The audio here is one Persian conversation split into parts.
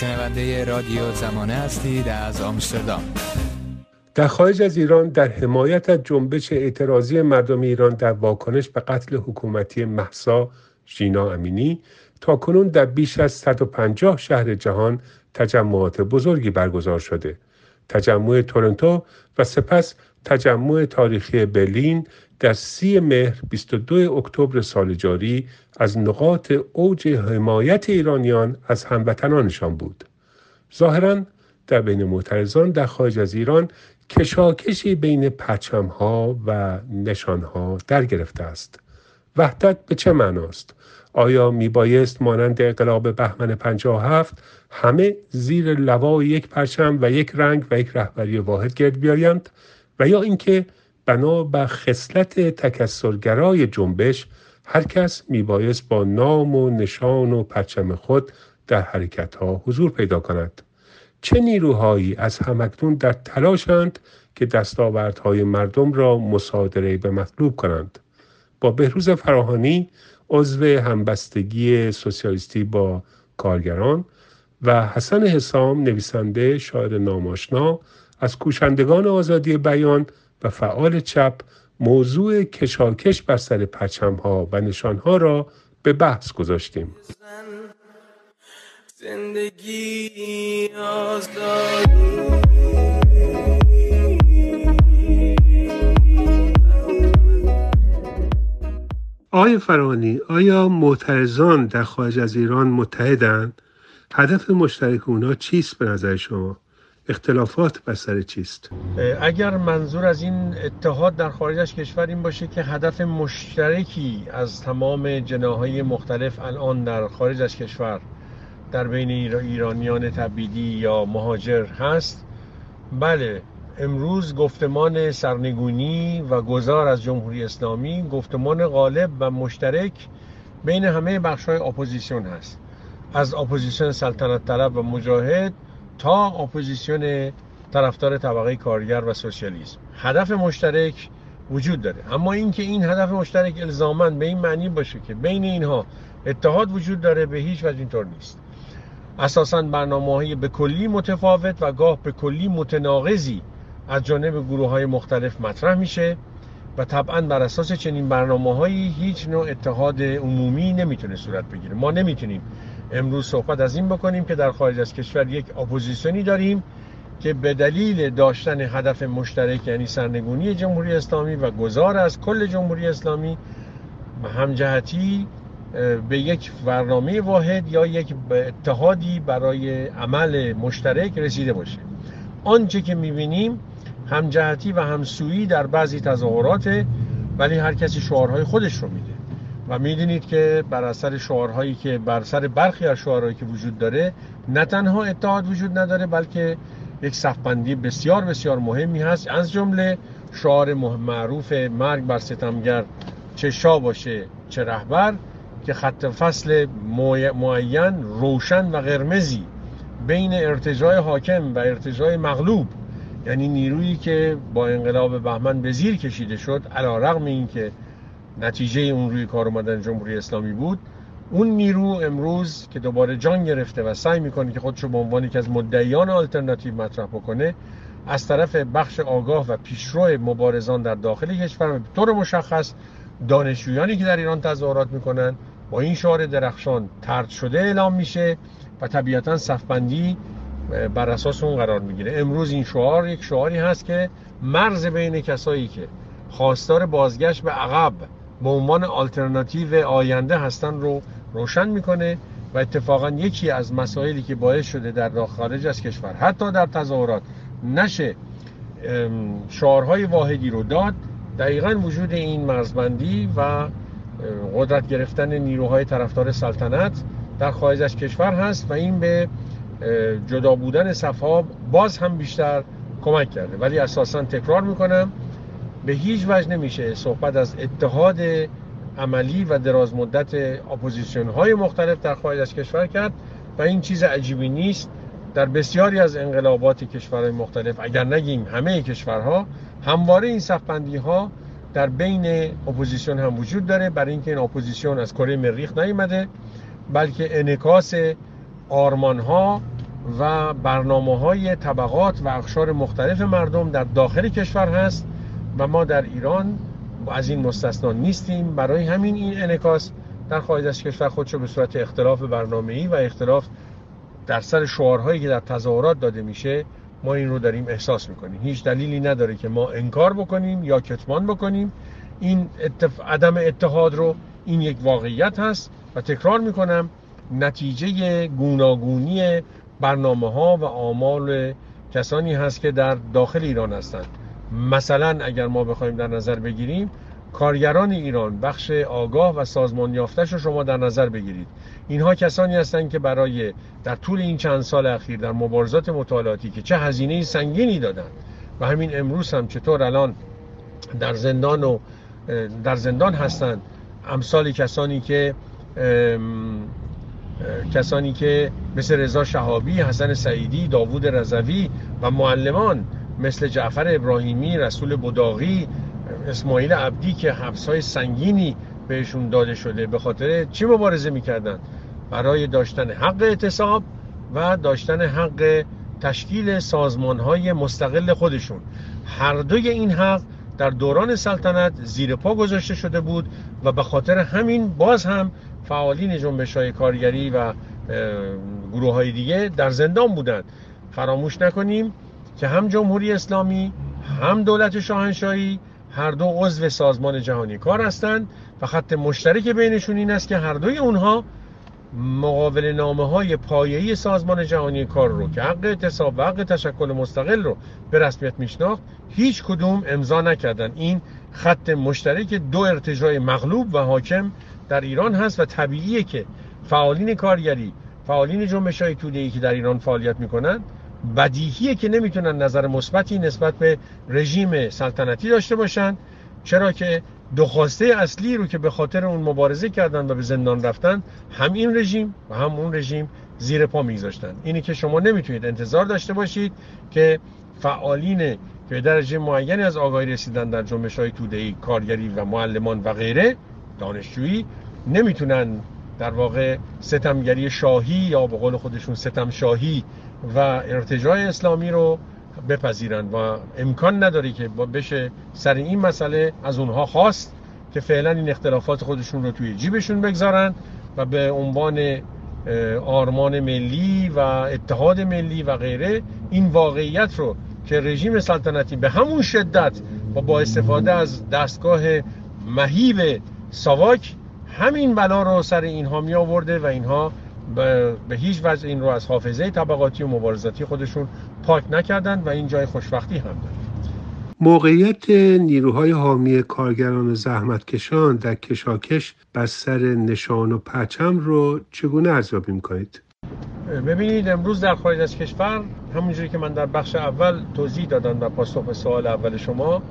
شنونده رادیو زمانه هستید از آمستردام. در خارج از ایران در حمایت از جنبش اعتراضی مردم ایران در واکنش به قتل حکومتی محسا ژینا امینی تا کنون در بیش از 150 شهر جهان تجمعات بزرگی برگزار شده. تجمع تورنتو و سپس تجمع تاریخی برلین در سی مهر 22 اکتبر سال جاری از نقاط اوج حمایت ایرانیان از هموطنانشان بود. ظاهرا در بین معترضان در خارج از ایران کشاکشی بین پرچمها و نشانها در گرفته است. وحدت به چه معناست؟ آیا میبایست مانند انقلاب بهمن 57 همه زیر لوای یک پرچم و یک رنگ و یک رهبری واحد گرد بیایند و یا اینکه بنا به خصلت تکسرگرای جنبش هر کس میبایست با نام و نشان و پرچم خود در حرکت ها حضور پیدا کند. چه نیروهایی از همکنون در تلاشند که دستاوردهای مردم را مصادره به مطلوب کنند؟ با بهروز فراهانی عضو همبستگی سوسیالیستی با کارگران و حسن حسام نویسنده شاعر ناماشنا از کوشندگان آزادی بیان و فعال چپ موضوع کشاکش بر سر پرچم ها و نشان ها را به بحث گذاشتیم. زندگی آیا فرانی آیا معترضان در خارج از ایران متحدند هدف مشترک اونا چیست به نظر شما؟ اختلافات بر سر چیست؟ اگر منظور از این اتحاد در خارج از کشور این باشه که هدف مشترکی از تمام جناهای مختلف الان در خارج از کشور در بین ایرانیان تبیدی یا مهاجر هست بله امروز گفتمان سرنگونی و گذار از جمهوری اسلامی گفتمان غالب و مشترک بین همه بخش‌های اپوزیسیون هست. از اپوزیسیون سلطنت طلب و مجاهد تا اپوزیسیون طرفدار طبقه کارگر و سوسیالیسم. هدف مشترک وجود داره. اما اینکه این هدف مشترک الزاما به این معنی باشه که بین اینها اتحاد وجود داره به هیچ وجه اینطور نیست. اساسا برنامه های به کلی متفاوت و گاه به کلی متناقضی از جانب گروه های مختلف مطرح میشه و طبعا بر اساس چنین برنامه هایی هیچ نوع اتحاد عمومی نمی‌تونه صورت بگیره. ما نمی‌تونیم امروز صحبت از این بکنیم که در خارج از کشور یک اپوزیسیونی داریم که به دلیل داشتن هدف مشترک یعنی سرنگونی جمهوری اسلامی و گذار از کل جمهوری اسلامی همجهتی به یک برنامه واحد یا یک اتحادی برای عمل مشترک رسیده باشه. آنچه که می‌بینیم همجهتی و همسویی در بعضی تظاهرات ولی هر کسی شعارهای خودش رو میده و می‌دونید که بر اثر شعارهایی که بر سر برخی از شعارهایی که وجود داره نه تنها اتحاد وجود نداره بلکه یک صفبندی بسیار بسیار مهمی هست. از جمله شعار معروف مرگ بر ستمگر چه شاه باشه چه رهبر که خط فصل معین روشن و قرمزی بین ارتجای حاکم و ارتجای مغلوب یعنی نیرویی که با انقلاب بهمن به زیر کشیده شد علا رغم این که نتیجه اون روی کار اومدن جمهوری اسلامی بود. اون نیرو امروز که دوباره جان گرفته و سعی می‌کنه که خودشو به عنوان که از مدعیان آلترناتیو مطرح بکنه از طرف بخش آگاه و پیشرو مبارزان در داخل کشور به طور مشخص دانشجویانی که در ایران تظاهرات می‌کنن با این شعار درخشان ترد شده اعلام میشه و طبیعتا صفبندی بر اساس اون قرار می‌گیره. امروز این شعار یک شعاری هست که مرز بین کسایی که خواستار بازگشت به عقب به عنوان آلترناتیو آینده هستن رو روشن می‌کنه و اتفاقا یکی از مسائلی که باعث شده در خارج از کشور حتی در تظاهرات نشه شعارهای واحدی رو داد دقیقا وجود این مرزبندی و قدرت گرفتن نیروهای طرفدار سلطنت در خارج از کشور هست و این به جدا بودن صفها باز هم بیشتر کمک کرده. ولی اساسا تکرار می‌کنم به هیچ وجه نمیشه صحبت از اتحاد عملی و دراز مدت اپوزیسیون های مختلف در خارج از کشور کرد و این چیز عجیبی نیست. در بسیاری از انقلابات کشورهای مختلف اگر نگیم همه کشورها همواره این صفبندی ها در بین اپوزیسیون هم وجود داره. برای اینکه این اپوزیسیون از کره مریخ نیومده بلکه انعکاس آرمان ها و برنامه های طبقات و اقشار مختلف مردم در داخل کشور هست. و ما در ایران از این مستثنا نیستیم. برای همین این انعکاس در خارج از کشور خودشو به صورت اختلاف برنامه‌ای و اختلاف در سر شعارهایی که در تظاهرات داده میشه ما این رو داریم احساس می‌کنیم. هیچ دلیلی نداره که ما انکار بکنیم یا کتمان بکنیم. این اتف... عدم اتحاد رو این یک واقعیت هست و تکرار می‌کنم نتیجه گوناگونی برنامه ها و آمال کسانی هست که در داخل ایران هستند. مثلا اگر ما بخوایم در نظر بگیریم کارگران ایران بخش آگاه و سازمان یافتش رو شما در نظر بگیرید. اینها کسانی هستند که برای در طول این چند سال اخیر در مبارزات مطالعاتی که چه هزینه سنگینی دادن و همین امروز هم چطور الان در زندان و در زندان هستند امثال کسانی که کسانی که مثل رضا شهابی، حسن سعیدی، داوود رضوی و معلمان مثل جعفر ابراهیمی، رسول بداغی، اسماعیل عبدی که حبسهای سنگینی بهشون داده شده به خاطر چی مبارزه می‌کردن؟ برای داشتن حق اعتصاب و داشتن حق تشکیل سازمان های مستقل خودشون هر دوی این حق در دوران سلطنت زیر پا گذاشته شده بود و به خاطر همین باز هم فعالین جنبش های کارگری و گروه های دیگه در زندان بودند فراموش نکنیم که هم جمهوری اسلامی هم دولت شاهنشاهی هر دو عضو سازمان جهانی کار هستند و خط مشترک بینشون این است که هر دوی اونها مقابل نامه های پایه‌ای سازمان جهانی کار رو که حق اعتصاب و حق تشکل مستقل رو به رسمیت میشناخت هیچ کدوم امضا نکردن. این خط مشترک دو ارتجاع مغلوب و حاکم در ایران هست و طبیعیه که فعالین کارگری فعالین جنبش های ای که در ایران فعالیت می‌کنن بدیهیه که نمی‌تونن نظر مثبتی نسبت به رژیم سلطنتی داشته باشن چرا که دو خواسته اصلی رو که به خاطر اون مبارزه کردن و به زندان رفتن هم این رژیم و هم اون رژیم زیر پا میگذاشتن. اینی که شما نمی‌تونید انتظار داشته باشید که فعالین که به درجه معینی از آگاهی رسیدن در جنبش های ای کارگری و معلمان و غیره دانشجویی نمی‌تونن در واقع ستمگری شاهی یا به قول خودشون ستم شاهی و ارتجاع اسلامی رو بپذیرن و امکان نداره که بشه سر این مسئله از اونها خواست که فعلا این اختلافات خودشون رو توی جیبشون بگذارن و به عنوان آرمان ملی و اتحاد ملی و غیره این واقعیت رو که رژیم سلطنتی به همون شدت و با استفاده از دستگاه مهیب ساواک همین بلا رو سر اینها می آورده و اینها به هیچ وجه این رو از حافظه طبقاتی و مبارزاتی خودشون پاک نکردن و این جای خوشبختی هم داره موقعیت نیروهای حامی کارگران زحمتکشان در کشاکش بر سر نشان و پرچم رو چگونه ارزیابی می‌کنید؟ ببینید امروز در خارج از کشور همونجوری که من در بخش اول توضیح دادم و پاسخ سوال اول شما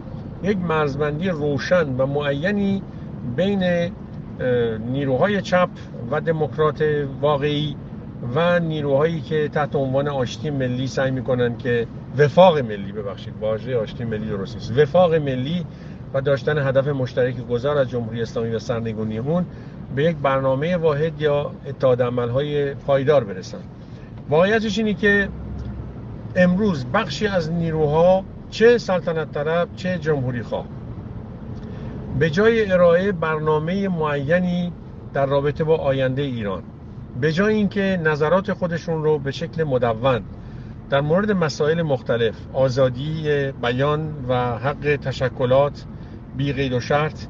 یک مرزبندی روشن و معینی بین نیروهای چپ و دموکرات واقعی و نیروهایی که تحت عنوان آشتی ملی سعی می‌کنن که وفاق ملی ببخشید واژه آشتی ملی درست نیست. وفاق ملی و داشتن هدف مشترک گذار از جمهوری اسلامی و سرنگونیمون به یک برنامه واحد یا اتحاد عملهای پایدار برسن. واقعیتش اینه که امروز بخشی از نیروها چه سلطنت طرف چه جمهوری خواه به جای ارائه برنامه معینی در رابطه با آینده ایران به جای اینکه نظرات خودشون رو به شکل مدون در مورد مسائل مختلف آزادی بیان و حق تشکلات بی قید و شرط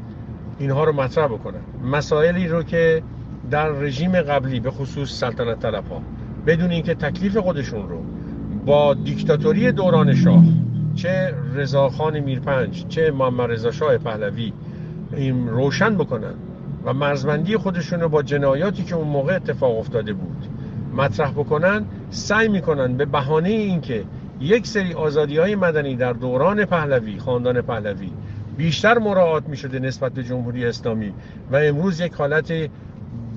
اینها رو مطرح بکنن. مسائلی رو که در رژیم قبلی به خصوص سلطنت طلب ها بدون اینکه تکلیف خودشون رو با دیکتاتوری دوران شاه چه رضاخان میرپنج چه محمد رضا شاه پهلوی روشن بکنن و مرزبندی خودشون رو با جنایاتی که اون موقع اتفاق افتاده بود مطرح بکنن سعی می‌کنن به بهانه اینکه یک سری آزادی های مدنی در دوران پهلوی خاندان پهلوی بیشتر مراعات می شده نسبت به جمهوری اسلامی و امروز یک حالت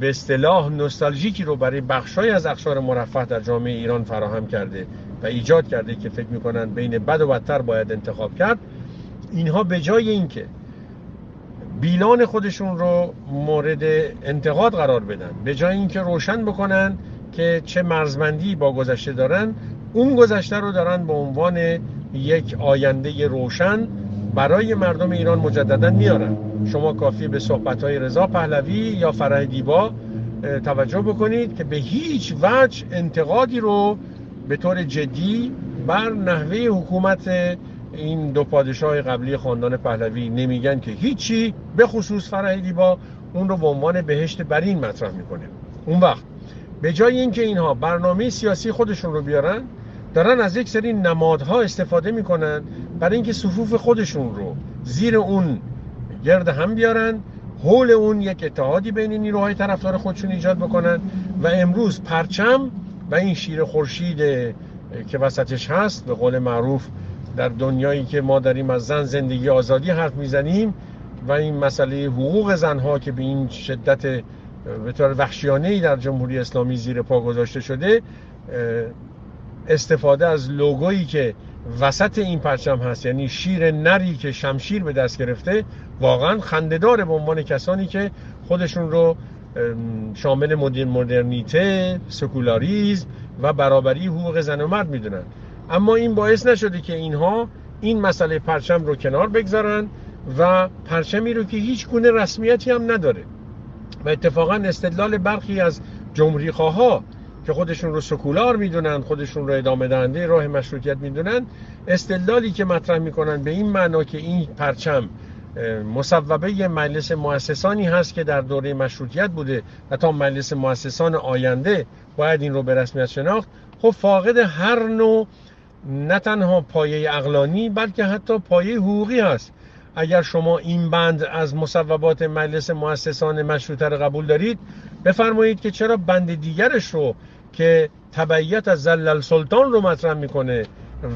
به اصطلاح نوستالژیکی رو برای بخشای از اقشار مرفه در جامعه ایران فراهم کرده و ایجاد کرده که فکر می‌کنن بین بد و بدتر باید انتخاب کرد. اینها به جای اینکه بیلان خودشون رو مورد انتقاد قرار بدن. به جای اینکه روشن بکنن که چه مرزبندی با گذشته دارن اون گذشته رو دارن به عنوان یک آینده روشن برای مردم ایران مجددا میارن. شما کافی به صحبت های رضا پهلوی یا فرح دیبا توجه بکنید که به هیچ وجه انتقادی رو به طور جدی بر نحوه حکومت این دو پادشاه قبلی خاندان پهلوی نمیگن که هیچی به خصوص فرح دیبا اون رو به عنوان بهشت برین مطرح می‌کنه. اون وقت به جای اینکه اینها برنامه سیاسی خودشون رو بیارن دارن از یک سری نمادها استفاده می‌کنن برای اینکه صفوف خودشون رو زیر اون گرد هم بیارن حول اون یک اتحادی بین نیروهای طرفدار خودشون ایجاد بکنن و امروز پرچم و این شیر خورشید که وسطش هست به قول معروف در دنیایی که ما داریم از زن زندگی آزادی حرف می‌زنیم و این مسئله حقوق زنها که به این شدت به طور وحشیانه ای در جمهوری اسلامی زیر پا گذاشته شده استفاده از لوگویی که وسط این پرچم هست یعنی شیر نری که شمشیر به دست گرفته واقعا خندهدار به عنوان کسانی که خودشون رو شامل مدرنیته سکولاریزم و برابری حقوق زن و مرد می‌دونن. اما این باعث نشده که اینها این مسئله پرچم رو کنار بگذارن و پرچمی رو که هیچ گونه رسمیتی هم نداره. و اتفاقا استدلال برخی از جمهوری خواه که خودشون رو سکولار می‌دونن خودشون رو ادامه دهنده راه مشروطیت می‌دونن استدلالی که مطرح می‌کنن به این معنا که این پرچم مصوبه مجلس مؤسسانی هست که در دوره مشروطیت بوده و تا مجلس مؤسسان آینده باید این رو به رسمیت شناخت خب فاقد هر نوع نه تنها پایه اقلانی بلکه حتی پایه حقوقی هست. اگر شما این بند از مصوبات مجلس مؤسسان مشروطه رو قبول دارید بفرمایید که چرا بند دیگرش رو که تبعیت از زلل سلطان رو مطرح می‌کنه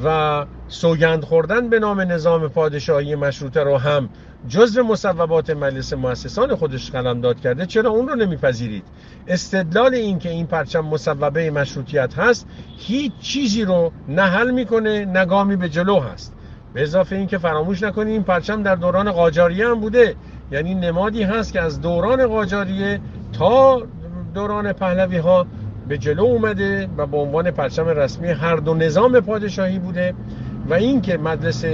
و سوگند خوردن به نام نظام پادشاهی مشروطه رو هم جزء مصوبات مجلس مؤسسان خودش داد کرده چرا اون رو نمیپذیرید؟ استدلال این که این پرچم مصوبه مشروطیت هست هیچ چیزی رو نه حل می‌کنه نگامی به جلو هست. به اضافه این که فراموش نکنید این پرچم در دوران قاجاریه هم بوده. یعنی نمادی هست که از دوران قاجاریه تا دوران پهلوی ها به جلو اومده و به عنوان پرچم رسمی هر دو نظام پادشاهی بوده. و اینکه مجلس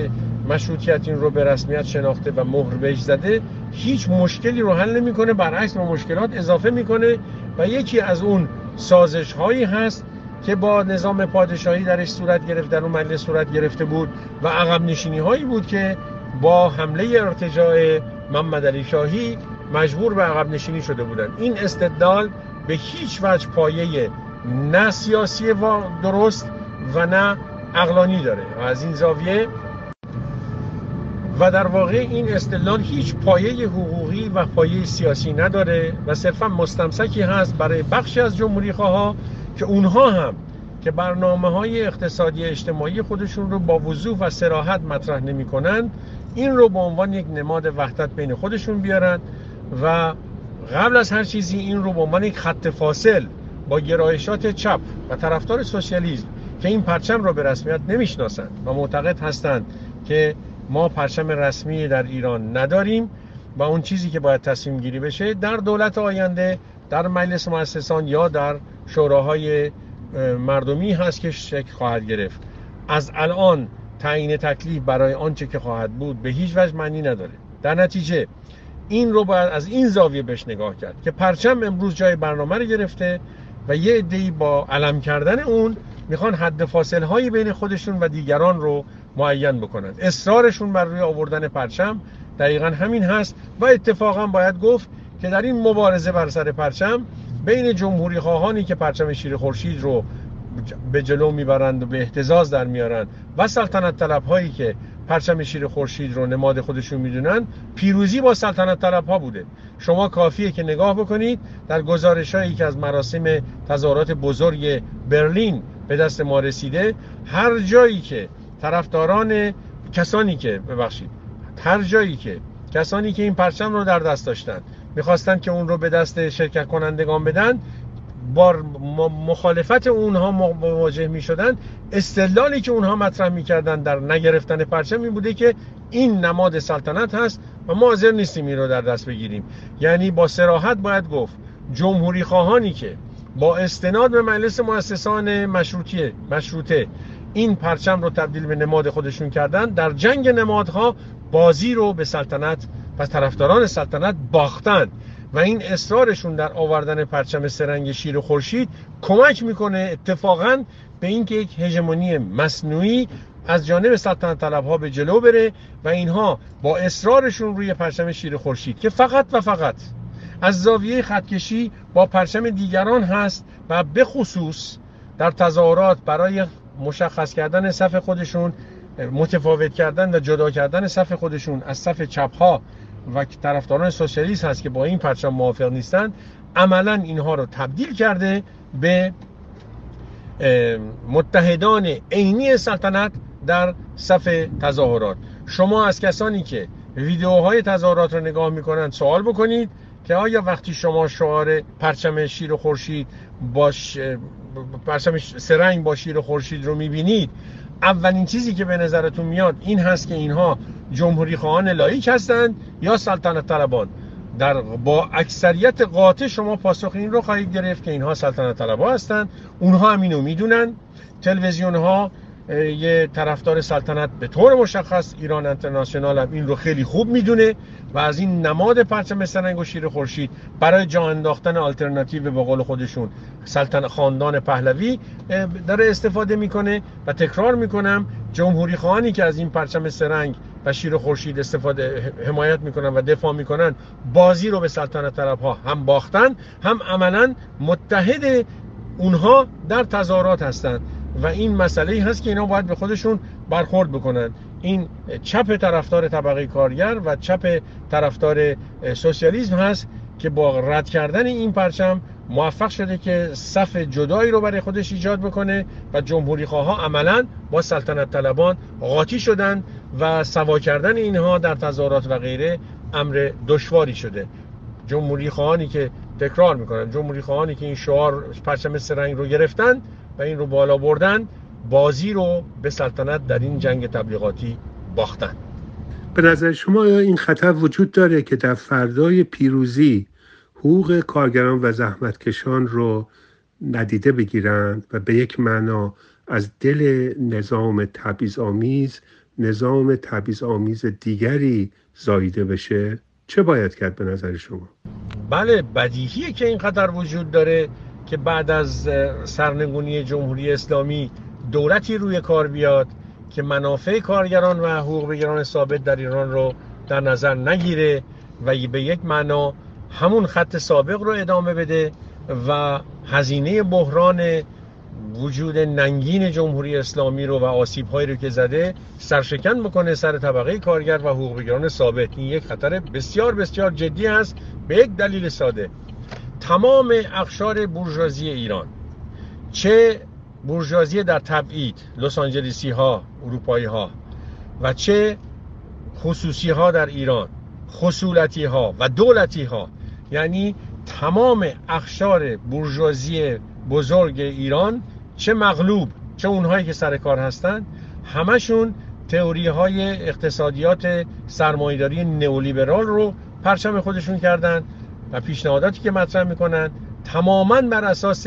مشروطیت این رو به رسمیت شناخته و مهر بهش زده هیچ مشکلی رو حل نمی‌کنه برعکس به مشکلات اضافه می‌کنه و یکی از اون سازش هایی هست که با نظام پادشاهی درش صورت گرفت در اون مجلس صورت گرفته بود و عقب نشینی هایی بود که با حمله ارتجاع محمد علی شاهی مجبور به عقب نشینی شده بودن این استدلال به هیچ وجه پایه نه سیاسی و درست و نه اقلانی داره. و از این زاویه و در واقع این استدلال هیچ پایه حقوقی و پایه سیاسی نداره و صرفا مستمسکی هست برای بخشی از جمهوری خواه که اونها هم که برنامه های اقتصادی اجتماعی خودشون رو با وضوح و سراحت مطرح نمی کنند این رو به عنوان یک نماد وحدت بین خودشون بیارن و قبل از هر چیزی این رو به عنوان یک خط فاصل با گرایشات چپ و طرفدار سوسیالیسم که این پرچم رو به رسمیت نمی‌شناسند و معتقد هستند که ما پرچم رسمی در ایران نداریم و اون چیزی که باید تصمیم گیری بشه در دولت آینده در مجلس مؤسسان یا در شوراهای مردمی هست که شکل خواهد گرفت. از الان تعیین تکلیف برای آنچه که خواهد بود به هیچ وجه معنی نداره. در نتیجه این رو باید از این زاویه بهش نگاه کرد که پرچم امروز جای برنامه رو گرفته و یه عده‌ای با علم کردن اون می‌خوان حد فاصله هایی بین خودشون و دیگران رو معین بکنند اصرارشون بر روی آوردن پرچم دقیقا همین هست و اتفاقا باید گفت که در این مبارزه بر سر پرچم بین جمهوری خواهانی که پرچم شیر خورشید رو به جلو می‌برند و به احتزاز در میارند و سلطنت طلب هایی که پرچم شیر خورشید رو نماد خودشون می‌دونن پیروزی با سلطنت طلب ها بوده. شما کافیه که نگاه بکنید در گزارش هایی که از مراسم تظاهرات بزرگ برلین به دست ما رسیده هر جایی که طرفداران کسانی که ببخشید هر جایی که کسانی که این پرچم رو در دست داشتن می‌خواستن که اون رو به دست شرکت کنندگان بدن با مخالفت اونها مواجه می شدن استدلالی که اونها مطرح می‌کردن در نگرفتن پرچم این بوده که این نماد سلطنت هست و ما حاضر نیستیم این رو در دست بگیریم. یعنی با سراحت باید گفت جمهوری خواهانی که با استناد به مجلس مؤسسان مشروطیه مشروطه این پرچم رو تبدیل به نماد خودشون کردن. در جنگ نمادها بازی رو به سلطنت و طرفداران سلطنت باختن و این اصرارشون در آوردن پرچم سرنگ شیر خورشید کمک می‌کنه اتفاقا به اینکه یک هژمونی مصنوعی از جانب سلطنت طلب ها به جلو بره و اینها با اصرارشون روی پرچم شیر خورشید که فقط و فقط از زاویه خطکشی با پرچم دیگران هست و به خصوص در تظاهرات برای مشخص کردن صف خودشون متفاوت کردن و جدا کردن صف خودشون از صف چپ ها و طرفداران سوسیالیست هست که با این پرچم موافق نیستند عملا اینها رو تبدیل کرده به متحدان عینی سلطنت در صف تظاهرات. شما از کسانی که ویدیوهای تظاهرات رو نگاه می‌کنند سوال بکنید که آیا وقتی شما شعار پرچم شیر و خورشید باش پرچم سرنگ با شیر خورشید رو می‌بینید. اولین چیزی که به نظرتون میاد این هست که اینها جمهوری خواهان لایک هستند یا سلطنت طلبان. در با اکثریت قاطع شما پاسخ این رو خواهید گرفت که اینها سلطنت طلبا هستند. اونها هم اینو می‌دونن. تلویزیون ها یه طرفدار سلطنت به طور مشخص ایران انترناسیونال هم این رو خیلی خوب می‌دونه و از این نماد پرچم سرنگ و شیر خورشید برای جا انداختن آلترناتیو به قول خودشون سلطنت خاندان پهلوی داره استفاده می‌کنه و تکرار می‌کنم جمهوری خواهانی که از این پرچم سرنگ و شیر خورشید استفاده حمایت می‌کنن و دفاع می‌کنن بازی رو به سلطنت طرف ها هم باختن هم عملا متحد اونها در تظاهرات هستند و این مسئله هست که اینا باید به خودشون برخورد بکنن. این چپ طرفدار طبقه کارگر و چپ طرفدار سوسیالیسم هست که با رد کردن این پرچم موفق شده که صف جدایی رو برای خودش ایجاد بکنه و جمهوری خواه عملا با سلطنت طلبان قاطی شدن و سوا کردن اینها در تظاهرات و غیره امر دشواری شده. جمهوری خواهانی که تکرار می‌کنن جمهوری خواهانی که این شعار پرچم سرنگ رو گرفتن و این رو بالا بردن بازی رو به سلطنت در این جنگ تبلیغاتی باختن. به نظر شما این خطر وجود داره که در فردای پیروزی حقوق کارگران و زحمتکشان رو ندیده بگیرند و به یک معنا از دل نظام تبعیض آمیز نظام تبعیض آمیز دیگری زاییده بشه؟ چه باید کرد به نظر شما؟ بله بدیهیه که این خطر وجود داره. که بعد از سرنگونی جمهوری اسلامی دولتی روی کار بیاد که منافع کارگران و حقوق بگیران ثابت در ایران رو در نظر نگیره و به یک معنا همون خط سابق رو ادامه بده و هزینه بحران وجود ننگین جمهوری اسلامی رو و آسیب هایی رو که زده سرشکن بکنه سر طبقه کارگر و حقوق بگیران ثابت. این یک خطر بسیار بسیار جدی است به یک دلیل ساده. تمام اقشار بورژوازی ایران چه بورژوازی در تبعید لس آنجلسی ها اروپایی ها و چه خصوصی ها در ایران خصولتی ها و دولتی ها یعنی تمام اخشار بورژوازی بزرگ ایران چه مغلوب چه اونهایی که سر کار هستند همشون تئوری های اقتصادیات سرمایداری نئولیبرال رو پرچم خودشون کردن و پیشنهاداتی که مطرح می‌کنن تماما بر اساس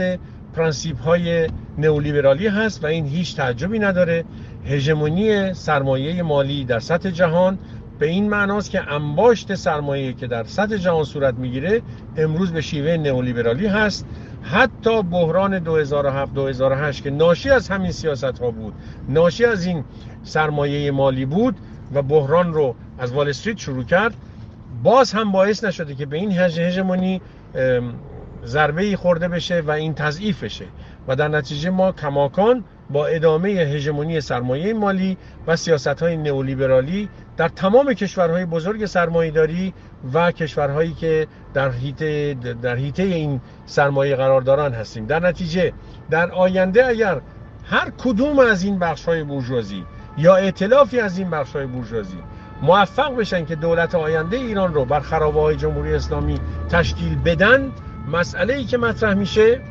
پرنسیپ های نئولیبرالی هست و این هیچ تعجبی نداره. هژمونی سرمایه مالی در سطح جهان به این معناست که انباشت سرمایه که در سطح جهان صورت می‌گیره امروز به شیوه نئولیبرالی هست. حتی بحران 2007-2008 که ناشی از همین سیاست ها بود ناشی از این سرمایه مالی بود و بحران رو از وال استریت شروع کرد باز هم باعث نشده که به این هژمونی ضربه خورده بشه و این تضعیف بشه. و در نتیجه ما کماکان با ادامه هژمونی سرمایه مالی و سیاست های نئولیبرالی در تمام کشورهای بزرگ سرمایهداری و کشورهایی که در حیطه در حیطه این سرمایه قرار دارن هستیم. در نتیجه در آینده اگر هر کدوم از این بخش های یا ائتلافی از این بخش های بورژوازی موفق بشن که دولت آینده ایران رو بر خرابه های جمهوری اسلامی تشکیل بدن مسئله ای که مطرح میشه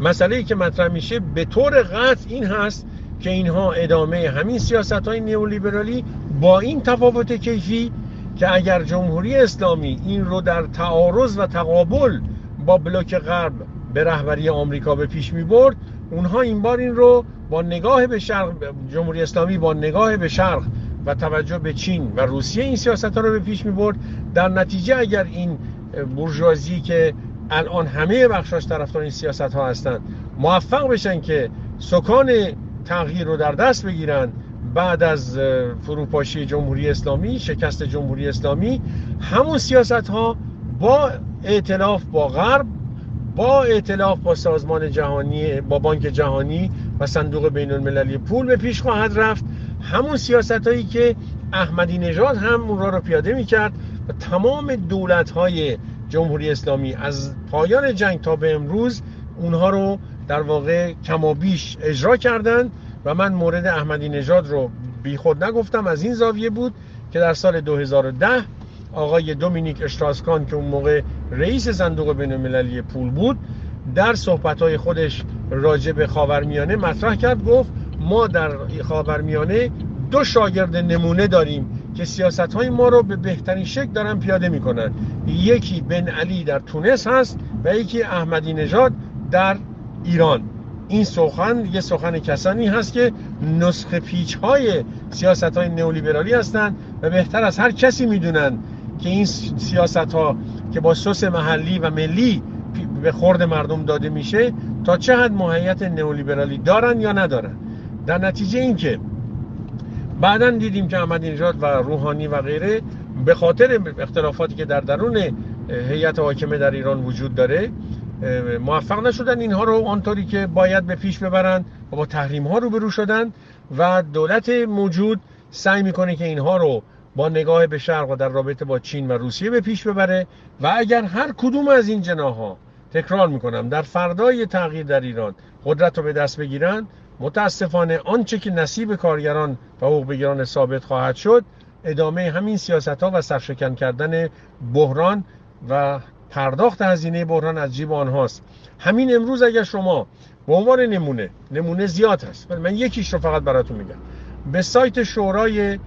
مسئله ای که مطرح میشه به طور قطع این هست که اینها ادامه همین سیاست های نیولیبرالی با این تفاوت کیفی که اگر جمهوری اسلامی این رو در تعارض و تقابل با بلوک غرب به رهبری آمریکا به پیش می برد اونها این بار این رو با نگاه به شرق جمهوری اسلامی با نگاه به شرق و توجه به چین و روسیه این سیاست ها رو به پیش می برد در نتیجه اگر این بورژوازی که الان همه بخشاش طرفدار این سیاست ها هستند موفق بشن که سکان تغییر رو در دست بگیرن بعد از فروپاشی جمهوری اسلامی شکست جمهوری اسلامی همون سیاست ها با ائتلاف با غرب با ائتلاف با سازمان جهانی با بانک جهانی و صندوق بین المللی پول به پیش خواهد رفت. همون سیاست هایی که احمدی نژاد هم اون را رو پیاده می کرد و تمام دولت های جمهوری اسلامی از پایان جنگ تا به امروز اونها رو در واقع کمابیش اجرا کردند و من مورد احمدی نژاد رو بیخود نگفتم. از این زاویه بود که در سال 2010 آقای دومینیک اشتراسکان که اون موقع رئیس صندوق بین المللی پول بود در صحبتهای خودش راجع به خاورمیانه مطرح کرد گفت ما در خاورمیانه دو شاگرد نمونه داریم که سیاست های ما رو به بهترین شکل دارن پیاده می‌کنن. یکی بن علی در تونس هست و یکی احمدی نژاد در ایران. این سخن یه سخن کسانی هست که نسخه پیچ های سیاست های نئولیبرالی هستند و بهتر از هر کسی می‌دونن که این سیاست ها که با سس محلی و ملی به خورد مردم داده میشه تا چه حد ماهیت نئولیبرالی دارن یا ندارن؟ در نتیجه اینکه بعدا دیدیم که احمدی نژاد و روحانی و غیره به خاطر اختلافاتی که در درون هیئت حاکمه در ایران وجود داره موفق نشدن. اینها رو آنطوری که باید به پیش ببرن و با تحریم ها روبرو شدن و دولت موجود سعی می‌کنه که اینها رو با نگاه به شرق و در رابطه با چین و روسیه به پیش ببره و اگر هر کدوم از این جناها تکرار می‌کنم در فردای تغییر در ایران قدرت رو به دست بگیرن متاسفانه آنچه که نصیب کارگران و حقوق بگیران ثابت خواهد شد ادامه همین سیاست ها و سرشکن کردن بحران و پرداخت هزینه بحران از جیب آنهاست. همین امروز اگر شما به عنوان نمونه نمونه زیاد هست من یکیش رو فقط براتون میگم. به سایت شورای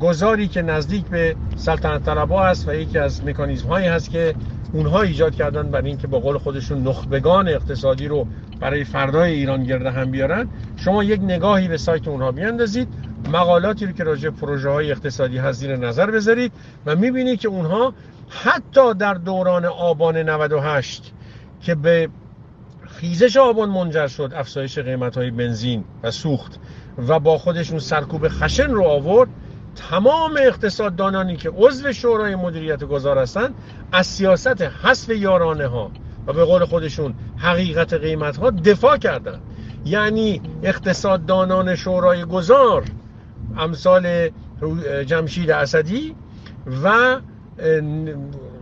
گذاری که نزدیک به سلطنت طلبا هست و یکی از مکانیزم هایی هست که اونها ایجاد کردن برای اینکه با قول خودشون نخبگان اقتصادی رو برای فردای ایران گرده هم بیارن شما یک نگاهی به سایت اونها بیاندازید مقالاتی رو که راجع پروژه های اقتصادی هست نظر بذارید و می‌بینید که اونها حتی در دوران آبان 98 که به خیزش آبان منجر شد افزایش قیمت های بنزین و سوخت و با خودشون سرکوب خشن رو آورد تمام اقتصاددانانی که عضو شورای مدیریت گذار هستند از سیاست حذف یارانه ها و به قول خودشون حقیقت قیمت ها دفاع کردند. یعنی اقتصاددانان شورای گذار امثال جمشید اسدی و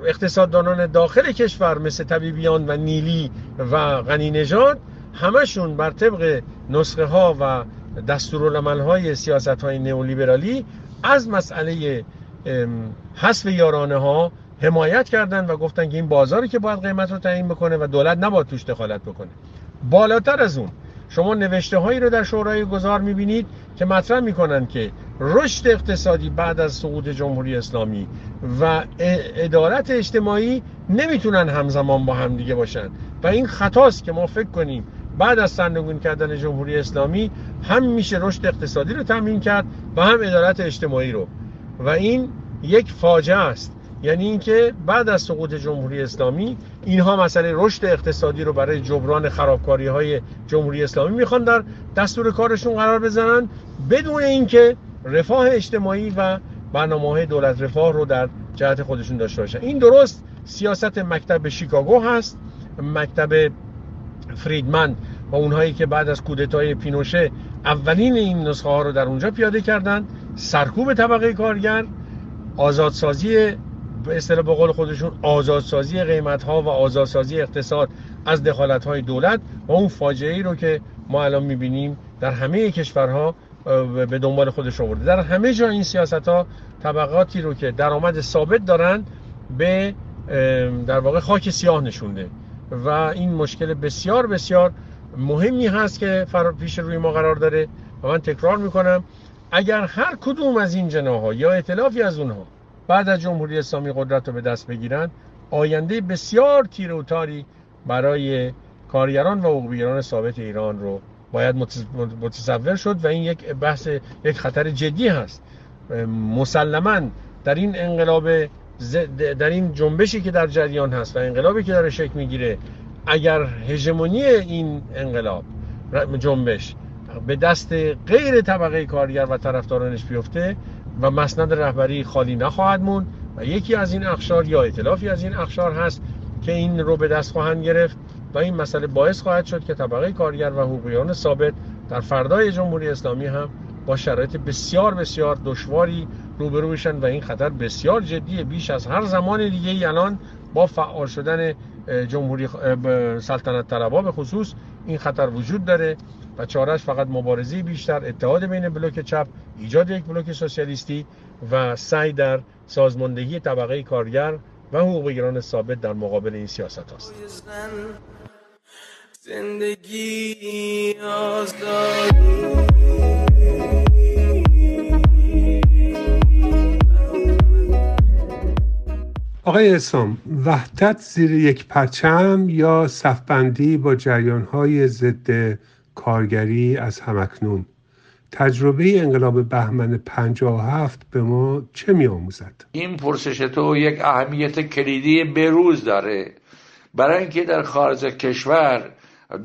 اقتصاددانان داخل کشور مثل طبیبیان و نیلی و غنی نژاد همشون بر طبق نسخه ها و دستورالعمل های سیاست های نئولیبرالی از مسئله حذف یارانه ها حمایت کردن و گفتن که این بازاری که باید قیمت رو تعیین بکنه و دولت نباید توش دخالت بکنه. بالاتر از اون شما نوشته هایی رو در شورای گذار می‌بینید که مطرح می‌کنن که رشد اقتصادی بعد از سقوط جمهوری اسلامی و ادارت اجتماعی نمی‌تونن همزمان با هم دیگه باشن. و این خطاست که ما فکر کنیم بعد از سرنگون کردن جمهوری اسلامی هم میشه رشد اقتصادی رو تامین کرد و هم ادارت اجتماعی رو. و این یک فاجعه است. یعنی اینکه بعد از سقوط جمهوری اسلامی اینها مسئله رشد اقتصادی رو برای جبران خرابکاری های جمهوری اسلامی می‌خوان در دستور کارشون قرار بزنن بدون اینکه رفاه اجتماعی و برنامه های دولت رفاه رو در جهت خودشون داشته باشن. این درست سیاست مکتب شیکاگو هست. مکتب فریدمن و اونهایی که بعد از کودتای پینوشه اولین این نسخه ها رو در اونجا پیاده کردن سرکوب طبقه کارگر آزادسازی به اصطلاح به قول خودشون آزادسازی قیمت ها و آزادسازی اقتصاد از دخالت های دولت و اون فاجعه ای رو که ما الان می‌بینیم در همه کشورها به دنبال خودش آورده. در همه جا این سیاست ها طبقاتی رو که درآمد ثابت دارن به در واقع خاک سیاه نشونده. و این مشکل بسیار بسیار مهمی هست که پیش روی ما قرار داره و من تکرار می‌کنم. اگر هر کدوم از این جناها یا اطلافی از اونها بعد از جمهوری اسلامی قدرت رو به دست بگیرن آینده بسیار تیر و تاری برای کارگران و حقوقیگران ثابت ایران رو باید متصور شد و این یک بحث یک خطر جدی هست. مسلما در این انقلاب در این جنبشی که در جریان هست و انقلابی که داره شکل می‌گیره اگر هژمونی این انقلاب جنبش به دست غیر طبقه کارگر و طرفدارانش بیفته و مسند رهبری خالی نخواهد مون و یکی از این اخشار یا اطلافی از این اخشار هست که این رو به دست خواهند گرفت و این مسئله باعث خواهد شد که طبقه کارگر و حقوقیان ثابت در فردای جمهوری اسلامی هم با شرایط بسیار بسیار دشواری روبرو بشن و این خطر بسیار جدیه بیش از هر زمان دیگه الان با فعال شدن جمهوری سلطنت طلبا به خصوص این خطر وجود داره و چارش فقط مبارزه بیشتر اتحاد بین بلوک چپ ایجاد یک بلوک سوسیالیستی و سعی در سازماندهی طبقه کارگر و حقوقگران ثابت در مقابل این سیاست هست زندگی آقای اسام وحدت زیر یک پرچم یا صفبندی با جریانهای ضد کارگری از همکنون تجربه انقلاب بهمن 57 به ما چه می آموزد؟ این پرسش تو یک اهمیت کلیدی بروز داره. برای اینکه در خارج کشور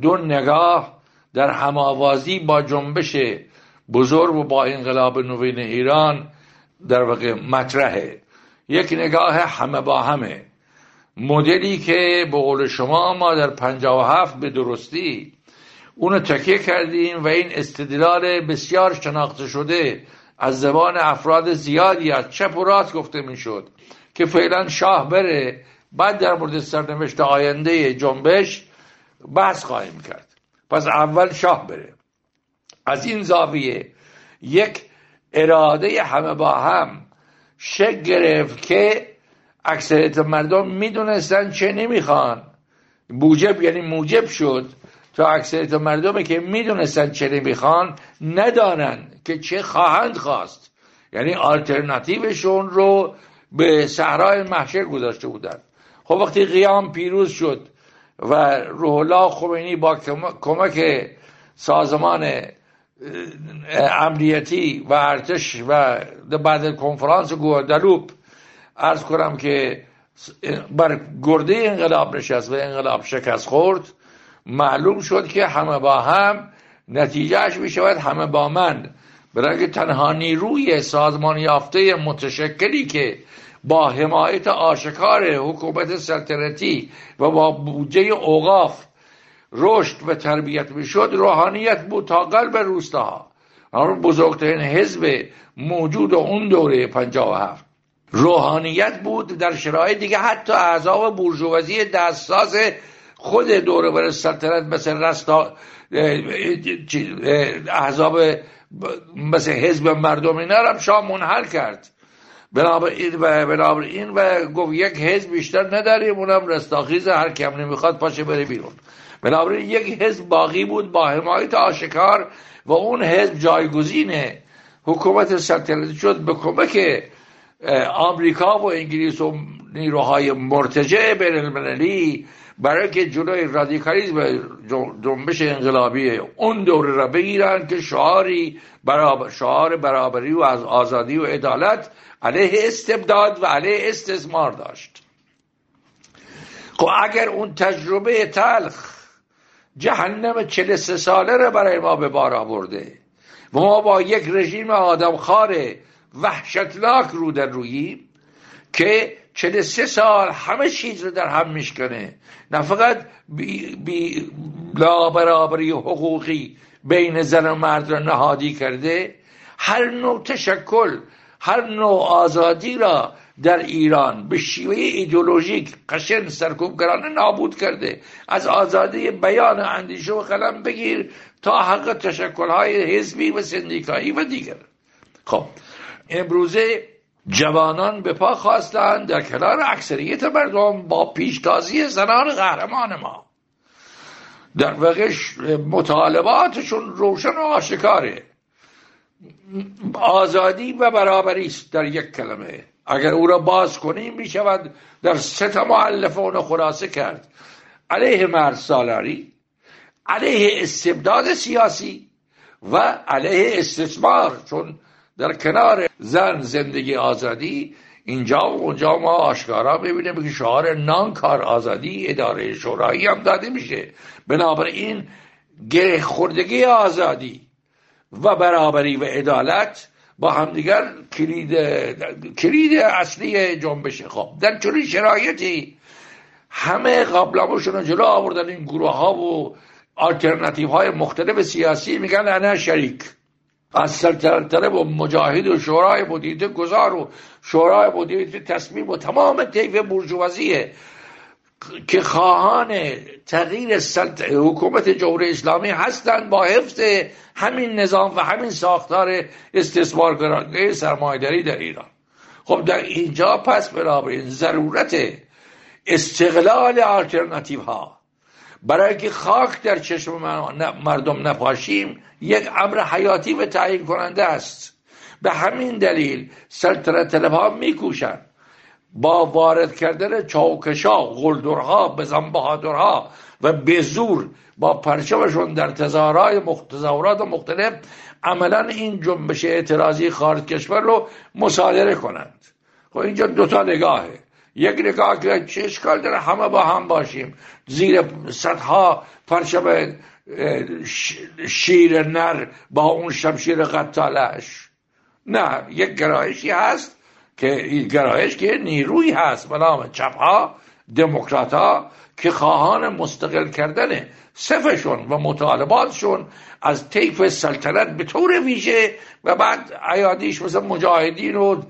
دو نگاه در هماوازی با جنبش بزرگ و با انقلاب نوین ایران در واقع مطرحه. یک نگاه همه با همه. مدلی که به قول شما ما در 57 به درستی اونو تکیه کردیم و این استدلال بسیار شناخته شده از زبان افراد زیادی از چپ و راست گفته می‌شد که فعلا شاه بره بعد در مورد سرنوشت آینده جنبش بحث خواهیم کرد. پس اول شاه بره. از این زاویه یک اراده همه با هم شک گرفت که اکثریت مردم می‌دونستن چه نمی‌خوان. موجب یعنی موجب شد تا اکثریت مردمی که می‌دونستن چه نمی‌خوان ندانن که چه خواهند خواست. یعنی آلترناتیوشون رو به صحرای محشر گذاشته بودن. خب وقتی قیام پیروز شد و روح الله خمینی با کمک سازمان امنیتی و ارتش و بعد کنفرانس گوادلوپ ارز کنم که بر گرده انقلاب نشست و انقلاب شکست خورد. معلوم شد که همه با هم نتیجهش می شود همه با من. برای تنها نیروی سازمان یافته متشکلی که با حمایت آشکار حکومت سلطنتی و با بودجه اوقاف رشد و تربیت می‌شد روحانیت بود تا قلب روستاها بزرگترین حزب موجود اون دوره 57 روحانیت بود در شرایط دیگه حتی اعضاب بورژوازی دستساز خود دوره بر سلطنت مثل رستا احزاب مثل حزب مردم اینا هم شاه منحل کرد. بنابراین و بنابراین و گفت یک حزب بیشتر نداریم اونم رستاخیز هر کم نمی‌خواد پاشه بره بیرون. بنابراین یک حزب باقی بود با حمایت آشکار و اون حزب جایگزین حکومت سلطنتی شد به کمک آمریکا و انگلیس و نیروهای مرتجع بین المللی برای که جلوی رادیکالیزم جنبش انقلابی اون دوره را بگیرن که شعاری برابر شعار برابری و از آزادی و عدالت علیه استبداد و علیه استثمار داشت. خب اگر اون تجربه تلخ جهنم 43 ساله را برای ما به بار آورده. و ما با یک رژیم آدمخوار وحشتناک رو در روییم که 43 سال همه چیز رو در هم میشکنه. نه فقط بی, بی برابری حقوقی بین زن و مرد را نهادی کرده هر نوع تشکل هر نوع آزادی را در ایران به شیوه ایدولوژیک قشن سرکوبگرانه نابود کرده. از آزادی بیان اندیشه و قلم بگیر تا حق تشکلهای حزبی و سندیکایی و دیگر. خب امروزه جوانان به پا خواستند در کنار اکثریت مردم با پیشتازی زنان قهرمان ما. در واقع مطالباتشون روشن و آشکاره. آزادی و برابری است در یک کلمه. اگر او را باز کنیم می شود در سه تا معلف اون خلاصه کرد. علیه مرد سالاری علیه استبداد سیاسی و علیه استثمار چون در کنار زن زندگی آزادی اینجا و اونجا ما آشکارا ببینیم که شعار نان کار آزادی اداره شورایی هم داده میشه. بنابراین گره خوردگی آزادی و برابری و عدالت با همدیگر کلید کلید اصلی جنبش. خب در چنین شرایطی همه قبلاموشون رو جلو آوردن این گروه ها و آلترناتیو های مختلف سیاسی میگن انا شریک. از سلطنت و مجاهد و شورای مدیریت گذار و شورای مدیریت تصمیم و تمام طیف برجوازیه. که خواهان تغییر حکومت جمهوری اسلامی هستند با حفظ همین نظام و همین ساختار استثمارگرانه سرمایهداری در ایران. خب در اینجا پس بنابراین ضرورت استقلال آلترناتیو ها برای که خاک در چشم مردم نپاشیم یک امر حیاتی و تعیین کننده است. به همین دلیل سلطنت طلب ها میکوشند. با وارد کردن چاوکشا غلدرها بزنبهادرها و به زور با پرچمشون در تظاهرات مختلف عملا این جنبش اعتراضی خارج کشور رو مصادره کنند. خب اینجا دوتا نگاهه. یک نگاه که چه اشکال داره؟ همه با هم باشیم. زیر صدها پرچم شیر نر با اون شمشیر قتالش. نه یک گرایشی هست که گرایش که نیروی هست به نام چپ ها دموکرات ها که خواهان مستقل کردن صفشون و مطالباتشون از طیف سلطنت به طور ویژه و بعد عیادیش مثل مجاهدین و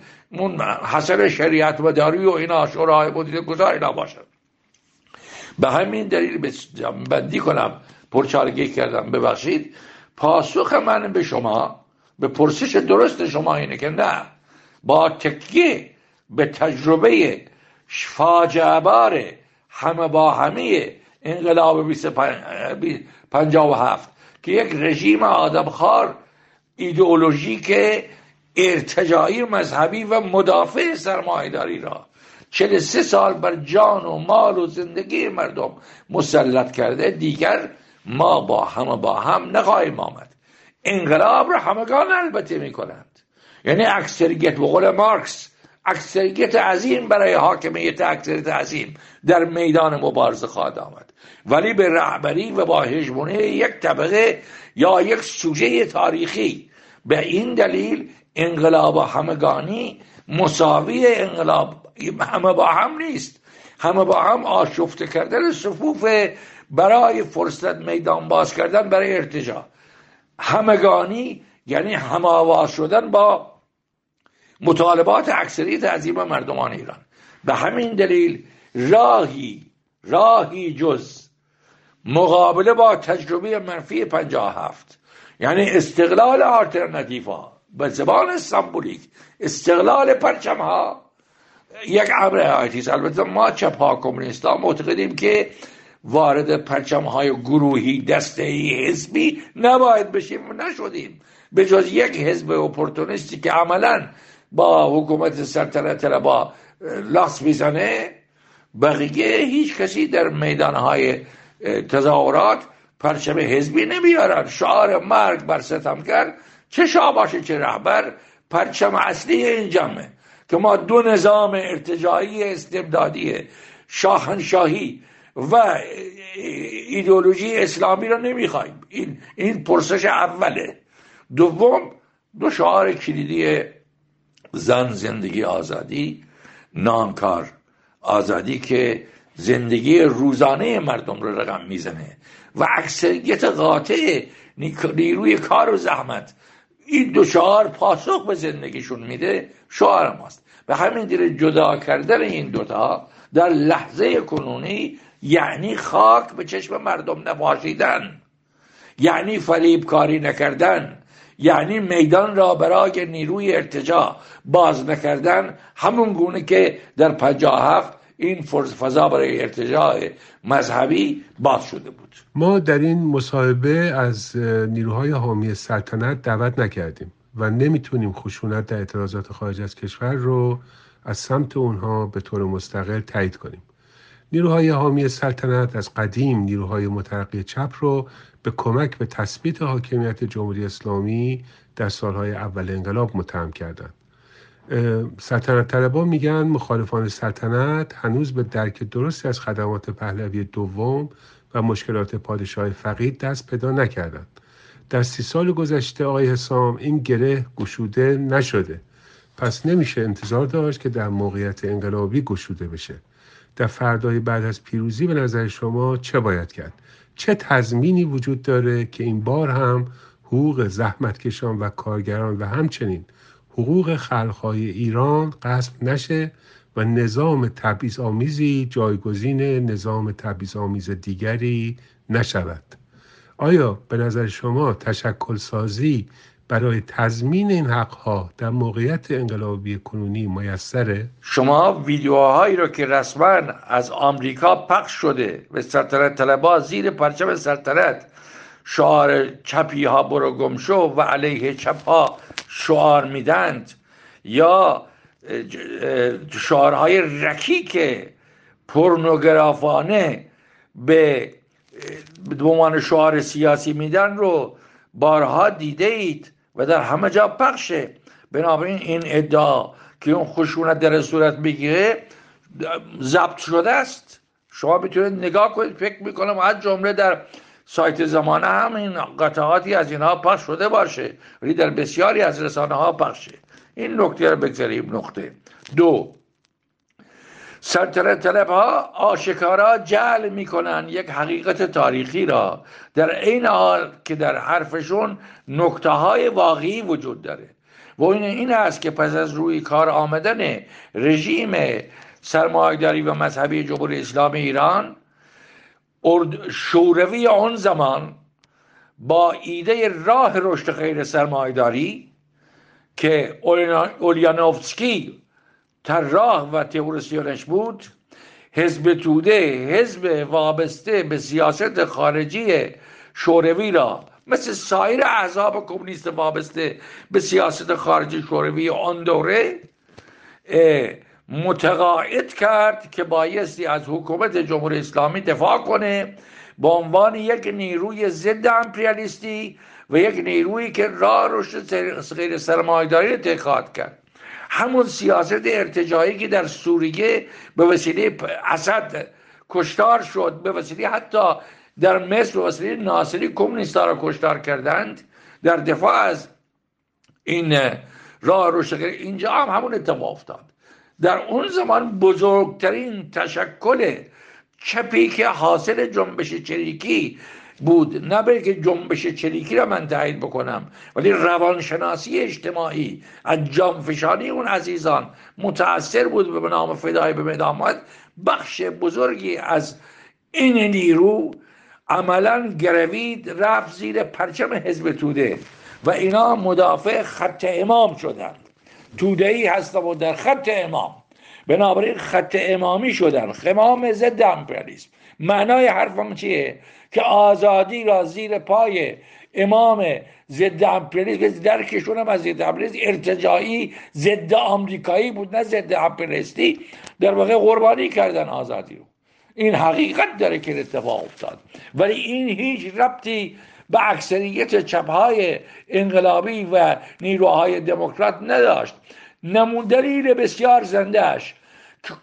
حسن شریعت و داری و اینا شورای بودید گذار اینا باشد به همین دلیل بندی کنم پرچارگی کردم. ببخشید پاسخ من به شما به پرسش درست شما اینه که نه. با تکیه به تجربه فاجعه همه با همه انقلاب 57 که یک رژیم آدمخوار ایدئولوژیک ارتجایی مذهبی و مدافع سرمایهداری را چه سه سال بر جان و مال و زندگی مردم مسلط کرده دیگر ما با هم با هم نخواهیم آمد. انقلاب را همگان البته می کنند یعنی اکثریت به قول مارکس اکثریت عظیم برای حاکمیت اکثریت عظیم در میدان مبارزه خواهد آمد. ولی به رهبری و با هژمونی یک طبقه یا یک سوژه تاریخی به این دلیل انقلاب همگانی مساوی انقلاب همه با هم نیست. همه با هم آشفته کردن صفوف برای فرصت میدان باز کردن برای ارتجاع. همگانی یعنی همه شدن با مطالبات اکثریت عظیم مردمان ایران. به همین دلیل راهی راهی جز مقابله با تجربه منفی هفت یعنی استقلال آلترناتیو به زبان سمبولیک استقلال پرچم ها یک امر حیاتی البته ما چپ ها کمونیست ها معتقدیم که وارد پرچم های گروهی دسته ای حزبی نباید بشیم. نشدیم. به جز یک حزب اپورتونیستی که عملا با حکومت سلطنت با لاس می‌زنه بقیه هیچ کسی در میدانهای تظاهرات پرچم حزبی نمیارن. شعار مرگ بر ستم کرد. چه شاه باشه چه رهبر پرچم اصلی این جمعه. که ما دو نظام ارتجاعی استبدادی شاهنشاهی و ایدئولوژی اسلامی رو نمی‌خوایم. این این پرسش اوله. دوم دو شعار کلیدی زن زندگی آزادی نانکار آزادی که زندگی روزانه مردم رو رقم می‌زنه. و اکثریت قاطع نیروی کار و زحمت این دو شعار پاسخ به زندگیشون میده شعار ماست. به همین دلیل جدا کردن این دوتا در لحظه کنونی یعنی خاک به چشم مردم نپاشیدن یعنی فلیب کاری نکردن. یعنی میدان را برای نیروی ارتجاع باز نکردن همون گونه که در پنجاه هفت این فضا برای ارتجاع مذهبی باز شده بود. ما در این مصاحبه از نیروهای حامی سلطنت دعوت نکردیم و نمی‌تونیم خشونت در اعتراضات خارج از کشور رو از سمت اونها به طور مستقل تایید کنیم. نیروهای حامی سلطنت از قدیم نیروهای مترقی چپ رو به کمک به تثبیت حاکمیت جمهوری اسلامی در سالهای اول انقلاب متهم کردند. سلطنت طلبان میگن مخالفان سلطنت هنوز به درک درستی از خدمات پهلوی دوم و مشکلات پادشاه فقید دست پیدا نکردند. در سی سال گذشته آقای حسام این گره گشوده نشده پس نمیشه انتظار داشت که در موقعیت انقلابی گشوده بشه در فردای بعد از پیروزی به نظر شما چه باید کرد چه تضمینی وجود داره که این بار هم حقوق زحمتکشان و کارگران و همچنین حقوق خلقهای ایران غصب نشه و نظام تبعیض آمیزی جایگزین نظام تبعیض آمیز دیگری نشود. آیا به نظر شما تشکل سازی برای تضمین این حقها در موقعیت انقلابی کنونی میسره؟ شما ویدیوهایی رو که رسما از آمریکا پخش شده به سلطنت طلبا زیر پرچم سلطنت شعار چپی ها برو گمشو و علیه چپ ها شعار میدند یا شعارهای رکیک پرنوگرافانه به به عنوان شعار سیاسی میدن رو بارها دیده اید و در همه جا پخشه بنابراین این ادعا که اون خشونت در صورت بگیره ضبط شده است. شما می‌تونید نگاه کنید فکر می‌کنم از جمله در سایت زمانه هم این قطعاتی از اینها پخش شده باشه. ولی در بسیاری از رسانه ها پخشه. این نکته رو بگذاریم نقطه دو. سلطنت طلب ها آشکارا جعل می‌کنن یک حقیقت تاریخی را. در این حال که در حرفشون نکته های واقعی وجود داره. و این این است که پس از روی کار آمدن رژیم سرمایهداری و مذهبی جمهوری اسلامی ایران شوروی آن زمان با ایده راه رشد غیر سرمایهداری که اولیانوفسکی طراح و تئوریسیونش بود. حزب توده حزب وابسته به سیاست خارجی شوروی را مثل سایر احزاب کمونیست وابسته به سیاست خارجی شوروی آن دوره متقاعد کرد که بایستی از حکومت جمهوری اسلامی دفاع کنه به عنوان یک نیروی ضد امپریالیستی و یک نیرویی که راه رشد غیر سرمایه‌داری اتخاذ کرد. همون سیاست ارتجاعی که در سوریه به وسیله اسد کشتار شد به وسیله حتی در مصر به وسیله ناصری کمونیستا را کشتار کردند. در دفاع از این راه روش اینجا هم همون اتفاق افتاد. در اون زمان بزرگترین تشکل چپی که حاصل جنبش چریکی بود. نه که جنبش چریکی را من تایید بکنم ولی روانشناسی اجتماعی از جانفشانی اون عزیزان متاثر بود به نام فدای به مدامت بخش بزرگی از این نیرو عملا گروید رفت زیر پرچم حزب توده و اینا مدافع خط امام شدند. توده ای هستم و در خط امام. بنابراین خط امامی شدن. خمام ضد امپریالیسم. معنای حرفم چیه؟ که آزادی را زیر پای امام ضد امپریالیسم درکشون هم از ضد امپریالیسم ارتجاعی ضد آمریکایی بود نه ضد امپریالیستی در واقع قربانی کردن آزادی رو. این حقیقت داره که اتفاق افتاد. ولی این هیچ ربطی به اکثریت چپهای انقلابی و نیروهای دموکرات نداشت. نمون دلیل بسیار زندهش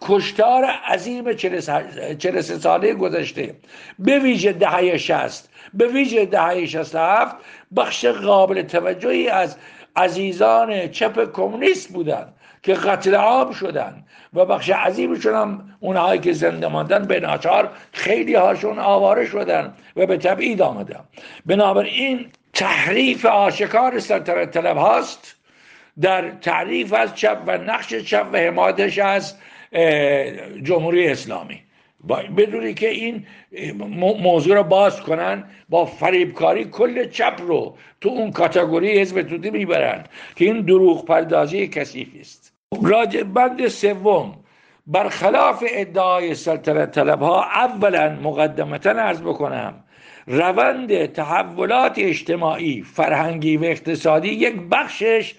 کشتار عظیم 43 ساله گذشته. به ویژه دهه 60 به ویژه دهه 67 بخش قابل توجهی از عزیزان چپ کمونیست بودند که قتل عام شدن و بخش عظیمشون هم اونهایی که زنده ماندن به ناچار خیلی هاشون آواره شدن و به تبعید آمدن بنابراین تحریف آشکار سلطنت طلب هاست در تعریف از چپ و نقش چپ و حمایتش از جمهوری اسلامی. بدونی که این موضوع رو باز کنن با فریبکاری کل چپ رو تو اون کاتگوری حزب توده می‌برن که این دروغ پردازی کثیفی است. راجع بند سوم برخلاف ادعای سلطنت طلب ها اولا مقدمتا ارز بکنم روند تحولات اجتماعی فرهنگی و اقتصادی یک بخشش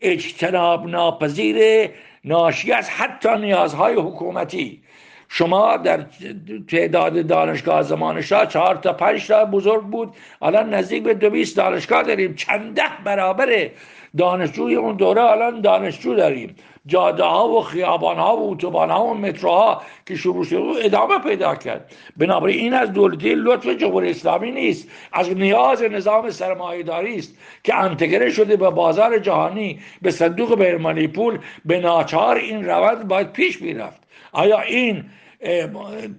اجتناب ناپذیر ناشی از حتی نیازهای حکومتی. شما در تعداد دانشگاه زمان شاه چهار تا پنج تا بزرگ بود. الان نزدیک به دو بیست دانشگاه داریم. چند ده برابر دانشجوی اون دوره الان دانشجو داریم. جاده ها و خیابان ها و اتوبان ها و متروها که شروع شد ادامه پیدا کرد. بنابراین این از دولتی لطف جمهوری اسلامی نیست. از نیاز نظام سرمایه‌داری است که انتگره شده به بازار جهانی به صندوق بین‌المللی پول به ناچار این روند باید پیش می‌رفت. آیا این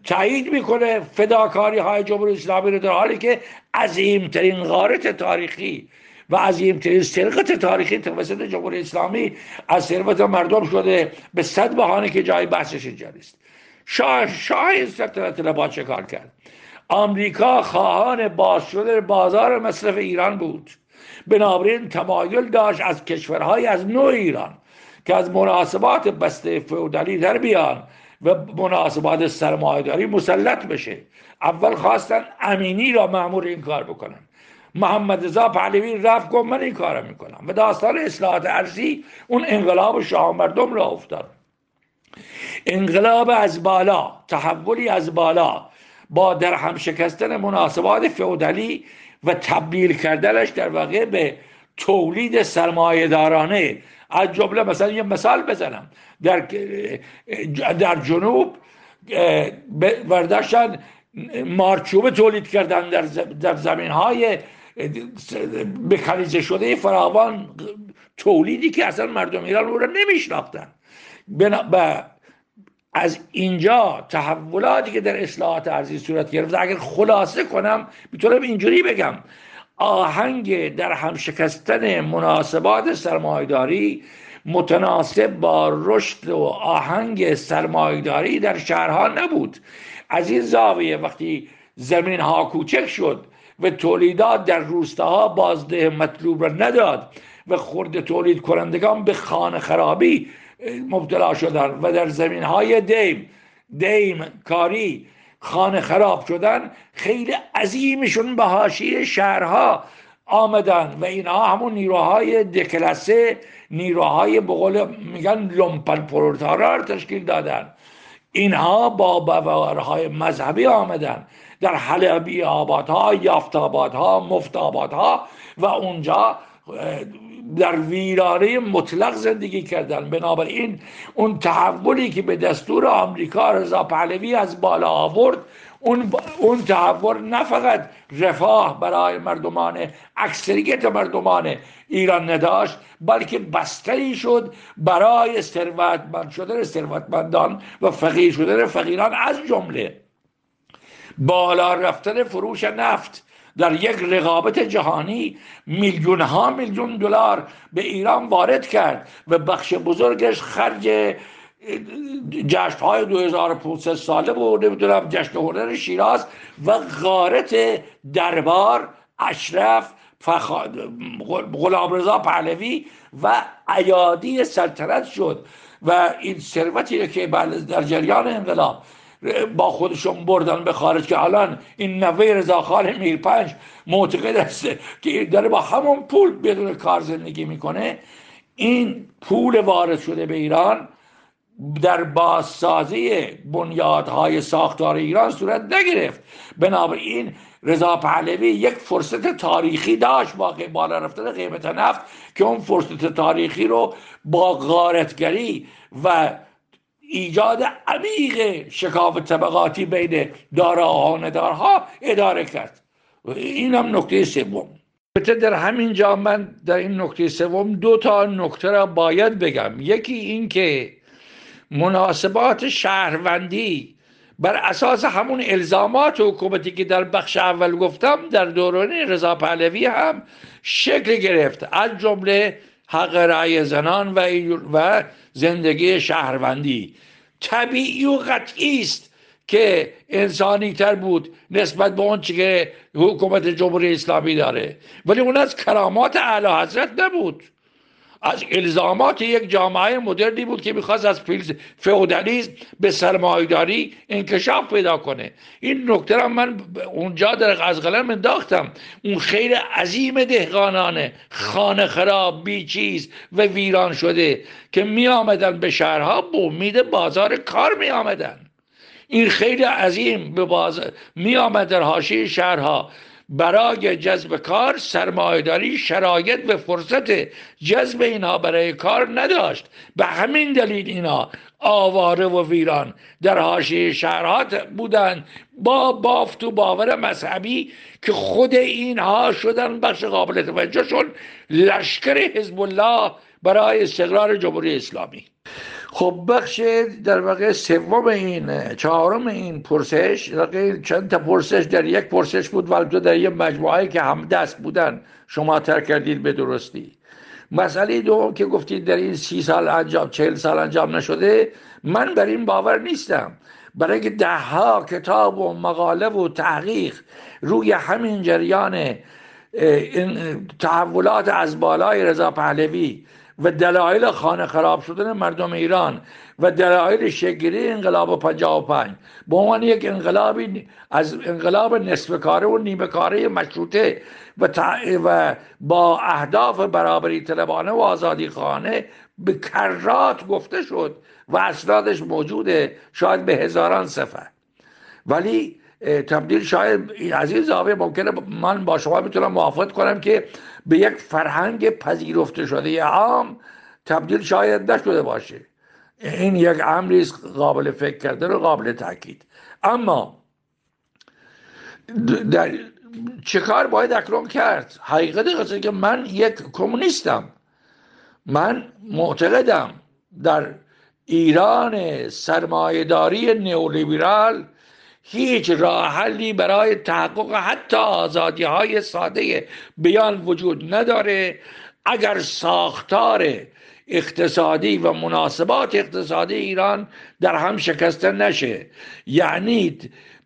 تایید می‌کنه فداکاری های جمهوری اسلامی رو در حالی که عظیمترین غارت تاریخی و عظیمترین سرقت تاریخی توسط جمهوری اسلامی از ثروت مردم شده به صد بهانه که جای بحثش اینجا نیست. شاه شاه این سلطنت لبا چه کار کرد؟ آمریکا خواهان باز شده بازار مصرف ایران بود. بنابراین تمایل داشت از کشورهای از نوع ایران که از مناسبات بسته فودالی در بیان و مناسبات سرمایهداری مسلط بشه. اول خواستن امینی را معمور این کار بکنن. محمد رضا پهلوی رفت گفت من این کارم می‌کنم. و داستان اصلاحات ارزی اون انقلاب شاه مردم را افتاد. انقلاب از بالا تحولی از بالا با در هم شکستن مناسبات فئودالی و تبدیل کردنش در واقع به تولید سرمایه دارانه از جمله مثلا یه مثال بزنم. در در جنوب ورداشتن مارچوبه تولید کردن در زمین های به شده فراوان تولیدی که اصلا مردم ایران رو نمیشناختن. از اینجا تحولاتی که در اصلاحات ارزی صورت گرفت اگر خلاصه کنم می‌تونم اینجوری بگم. آهنگ در هم شکستن مناسبات سرمایداری متناسب با رشد و آهنگ سرمایداری در شهرها نبود. از این زاویه وقتی زمین ها کوچک شد و تولیدات در روستاها بازده مطلوب را نداد و خورد تولید کنندگان به خانه خرابی مبتلا شدن و در زمین های دیم دیم کاری خانه خراب شدن خیلی عظیمشون به حاشیه شهرها آمدن و اینها همون نیروهای دکلسه نیروهای بقول میگن لومپن پرولتارا تشکیل دادن. اینها با باورهای مذهبی آمدن. در حلبی آبادها یافت آبادها مفت آبادها و اونجا در ویرانه مطلق زندگی کردن. بنابراین اون تحولی که به دستور آمریکا رضا پهلوی از بالا آورد اون, اون تحول نه فقط رفاه برای مردمان اکثریت مردمان ایران نداشت بلکه بستری شد برای ثروتمند شدن ثروتمندان و فقیر شدن فقیران از جمله. بالا رفتن فروش نفت در یک رقابت جهانی میلیون ها میلیون دلار به ایران وارد کرد و بخش بزرگش خرج جشن های 2500 ساله بود نمی‌دونم جشن هنر شیراز و غارت دربار اشرف فخ... غلام رضا پهلوی و ایادی سلطنت شد و این ثروتی که در جریان انقلاب با خودشون بردن به خارج که الان این نوه رضاخان میرپنج معتقد است که داره با همون پول بدون کار زندگی می‌کنه. این پول وارد شده به ایران در بازسازی بنیادهای ساختار ایران صورت نگرفت. بنابراین رضا پهلوی یک فرصت تاریخی داشت با بالا رفتن قیمت نفت که اون فرصت تاریخی رو با غارتگری و ایجاد عمیق شکاف طبقاتی بین داراها و ندارها اداره کرد. این هم نکته سوم. در همین جا من در این نکته سوم دو تا نکته را باید بگم. یکی این که مناسبات شهروندی بر اساس همون الزامات حکومتی که در بخش اول گفتم در دوران رضا پهلوی هم شکل گرفت. از جمله حق رأی زنان و, و زندگی شهروندی. طبیعی و قطعی است که انسانی تر بود نسبت به اون که حکومت جمهوری اسلامی داره. ولی اون از کرامات اعلی حضرت نبود. از الزامات یک جامعه مدرنی بود که می‌خواست از فئودالیسم به سرمایهداری انکشاف پیدا کنه. این نکته را من اونجا در از قلم انداختم. اون خیلی عظیم دهقانانه خانه خراب بیچیز و ویران شده که می آمدن به شهرها به امید بازار کار می آمدن این خیلی عظیم به باز می آمد در حاشیه شهرها. برای جذب کار سرمایهداری شرایط و فرصت جذب اینها برای کار نداشت. به همین دلیل اینا آواره و ویران در حاشیه شهرها بودند با بافت و باور مذهبی که خود اینها شدن بخش قابل توجهشون لشکر حزب الله برای استقرار جمهوری اسلامی. خب بخش در واقع سوم این چهارم این پرسش چند تا پرسش در یک پرسش بود ولی در یک مجموعه که هم دست بودن شما تر کردید به درستی. مسئله دوم که گفتید در این سی سال انجام چهل سال انجام نشده من بر این باور نیستم. برای ده ها کتاب و مقاله و تحقیق روی همین جریان این تحولات از بالای رضا پهلوی و دلایل خانه خراب شدن مردم ایران و دلایل شگیری انقلاب 55 به عنوان یک انقلابی از انقلاب نصف کاره و نیمه کاره مشروطه و, با اهداف برابری طلبانه و آزادی خانه به کرات گفته شد و اسنادش موجوده شاید به هزاران صفحه. ولی تبدیل شاید از این زاویه ممکنه من با شما می‌تونم موافقت کنم که به یک فرهنگ پذیرفته شده عام تبدیل شاید نشده باشه. این یک امری قابل فکر کرده و قابل تاکید. اما در چه کار باید اکنون کرد؟ حقیقت قصه که من یک کمونیستم. من معتقدم در ایران سرمایهداری نیولیبرال هیچ راه حلی برای تحقق حتی آزادی های ساده بیان وجود نداره. اگر ساختار اقتصادی و مناسبات اقتصادی ایران در هم شکسته نشه یعنی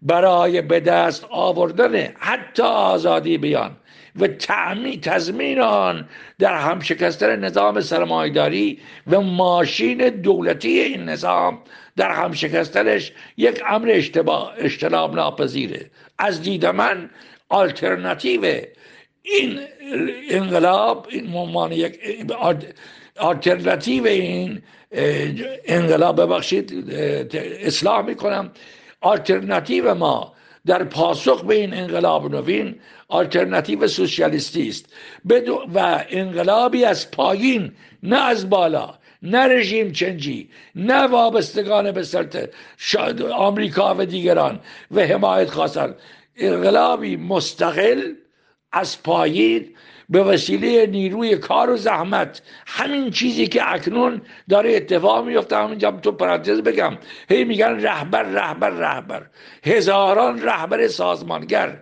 برای به دست آوردن حتی آزادی بیان و تعمین تضمین آن در هم شکستن نظام سرمایداری و ماشین دولتی این نظام در هم شکستنش یک امر اشتباه ناپذیره از دید من آلترناتیو این انقلاب این یک آلترناتیو این انقلاب ببخشید اصلاح می‌کنم. آلترناتیو ما در پاسخ به این انقلاب نوین آلترناتیو سوسیالیستی است. و انقلابی از پایین نه از بالا نه رژیم چنجی نه وابستگان به سرت آمریکا و دیگران و حمایت خواستن. انقلابی مستقل از پایین به وسیله نیروی کار و زحمت. همین چیزی که اکنون داره اتفاق میفته همینجا تو پرانتز بگم. هی میگن رهبر رهبر رهبر. هزاران رهبر سازمانگر